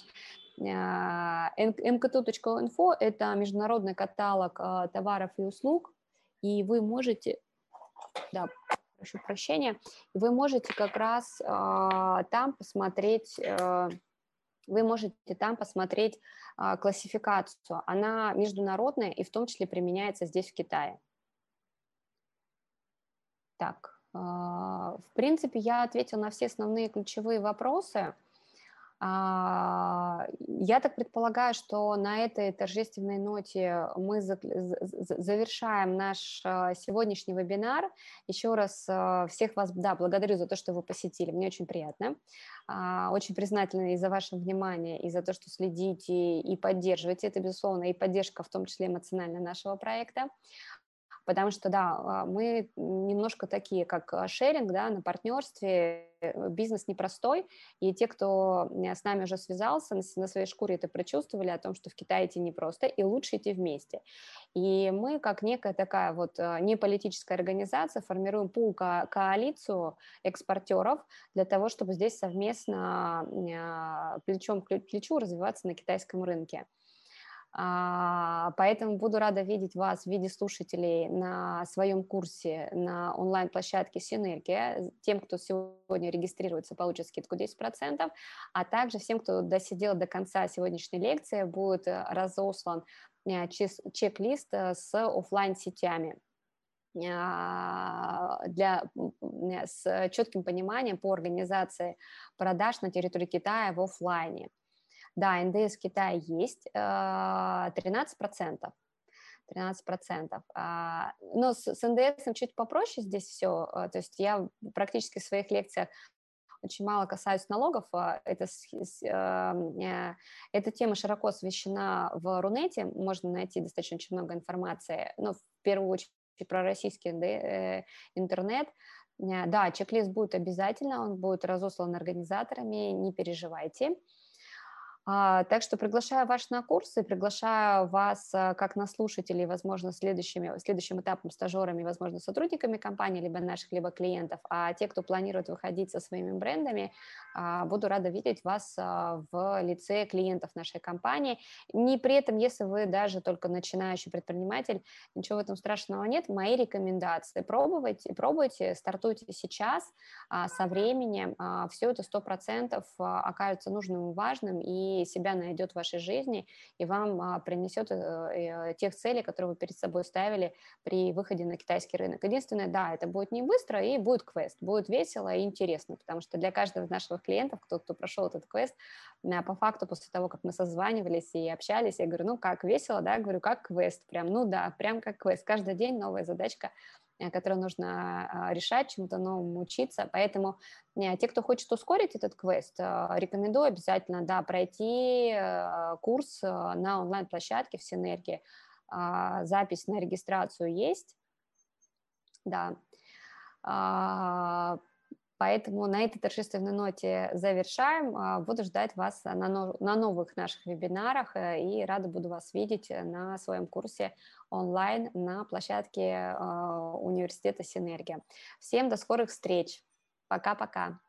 mktu.info – это международный каталог а, товаров и услуг, и вы можете, да, прошу прощения, вы можете как раз э, там посмотреть, э, вы можете там посмотреть э, классификацию. Она международная и в том числе применяется здесь в Китае. Так, в принципе, я ответила на все основные ключевые вопросы. А, я так предполагаю, что на этой торжественной ноте мы завершаем наш а, сегодняшний вебинар. Еще раз а, всех вас да, благодарю за то, что вы посетили. Мне очень приятно. Очень признательна и за ваше внимание, и за то, что следите и поддерживаете. Это, безусловно, и поддержка, в том числе эмоциональная нашего проекта потому что, да, а, мы немножко такие, как а, шеринг, да, на партнерстве, э, бизнес непростой, и те, кто с нами уже связался, на своей шкуре это прочувствовали, о том, что в Китае идти непросто, и лучше идти вместе. И мы, как некая такая вот а, неполитическая организация, формируем пул ко коалицию экспортеров для того, чтобы здесь совместно плечом к плечу развиваться на китайском рынке. А, поэтому буду рада видеть вас в виде слушателей на своем курсе на онлайн-площадке Синергия. Тем, кто сегодня регистрируется, получит скидку 10%, а также всем, кто досидел до конца сегодняшней лекции, будет разослан э, чек-лист э, с офлайн сетями а, для, с четким пониманием по организации продаж на территории Китая в офлайне. Да, НДС в Китае есть, 13%. 13%. Но с, с НДС чуть попроще здесь все. А, то есть я практически в своих лекциях очень мало касаюсь налогов. А, это, эта тема широко освещена в Рунете. Можно найти достаточно очень много информации. Но в первую очередь про российский э, интернет. Да, чек-лист будет обязательно, он будет разослан организаторами, не переживайте. А, так что приглашаю вас на курсы, приглашаю вас а, как на слушателей, возможно, следующими, следующим этапом стажерами, возможно, сотрудниками компании, либо наших, либо клиентов. А те, кто планирует выходить со своими брендами, а, буду рада видеть вас в лице клиентов нашей компании. Не при этом, если вы даже только начинающий предприниматель, ничего в этом страшного нет. Мои рекомендации. Пробуйте, пробуйте, стартуйте сейчас, со временем. Все это 100% окажется нужным и важным, и себя найдет в вашей жизни и вам а, принесет э, э, тех целей, которые вы перед собой ставили при выходе на китайский рынок. Единственное, да, это будет не быстро и будет квест, будет весело и интересно, потому что для каждого из наших клиентов, кто, кто прошел этот квест, по факту после того, как мы созванивались и общались, я говорю, ну как, весело, да, говорю, как квест, прям, ну да, прям как квест, каждый день новая задачка, которые нужно а, решать, чему-то новому учиться. Поэтому э, те, кто хочет ускорить этот квест, э, рекомендую обязательно да, пройти курс на онлайн-площадке в Синергии. А, запись на регистрацию есть. Да. А, Поэтому на этой торжественной ноте завершаем. Буду ждать вас на, новых наших вебинарах э, и рада буду вас видеть на своем курсе онлайн на площадке а, университета Синергия. Всем до скорых встреч. Пока-пока.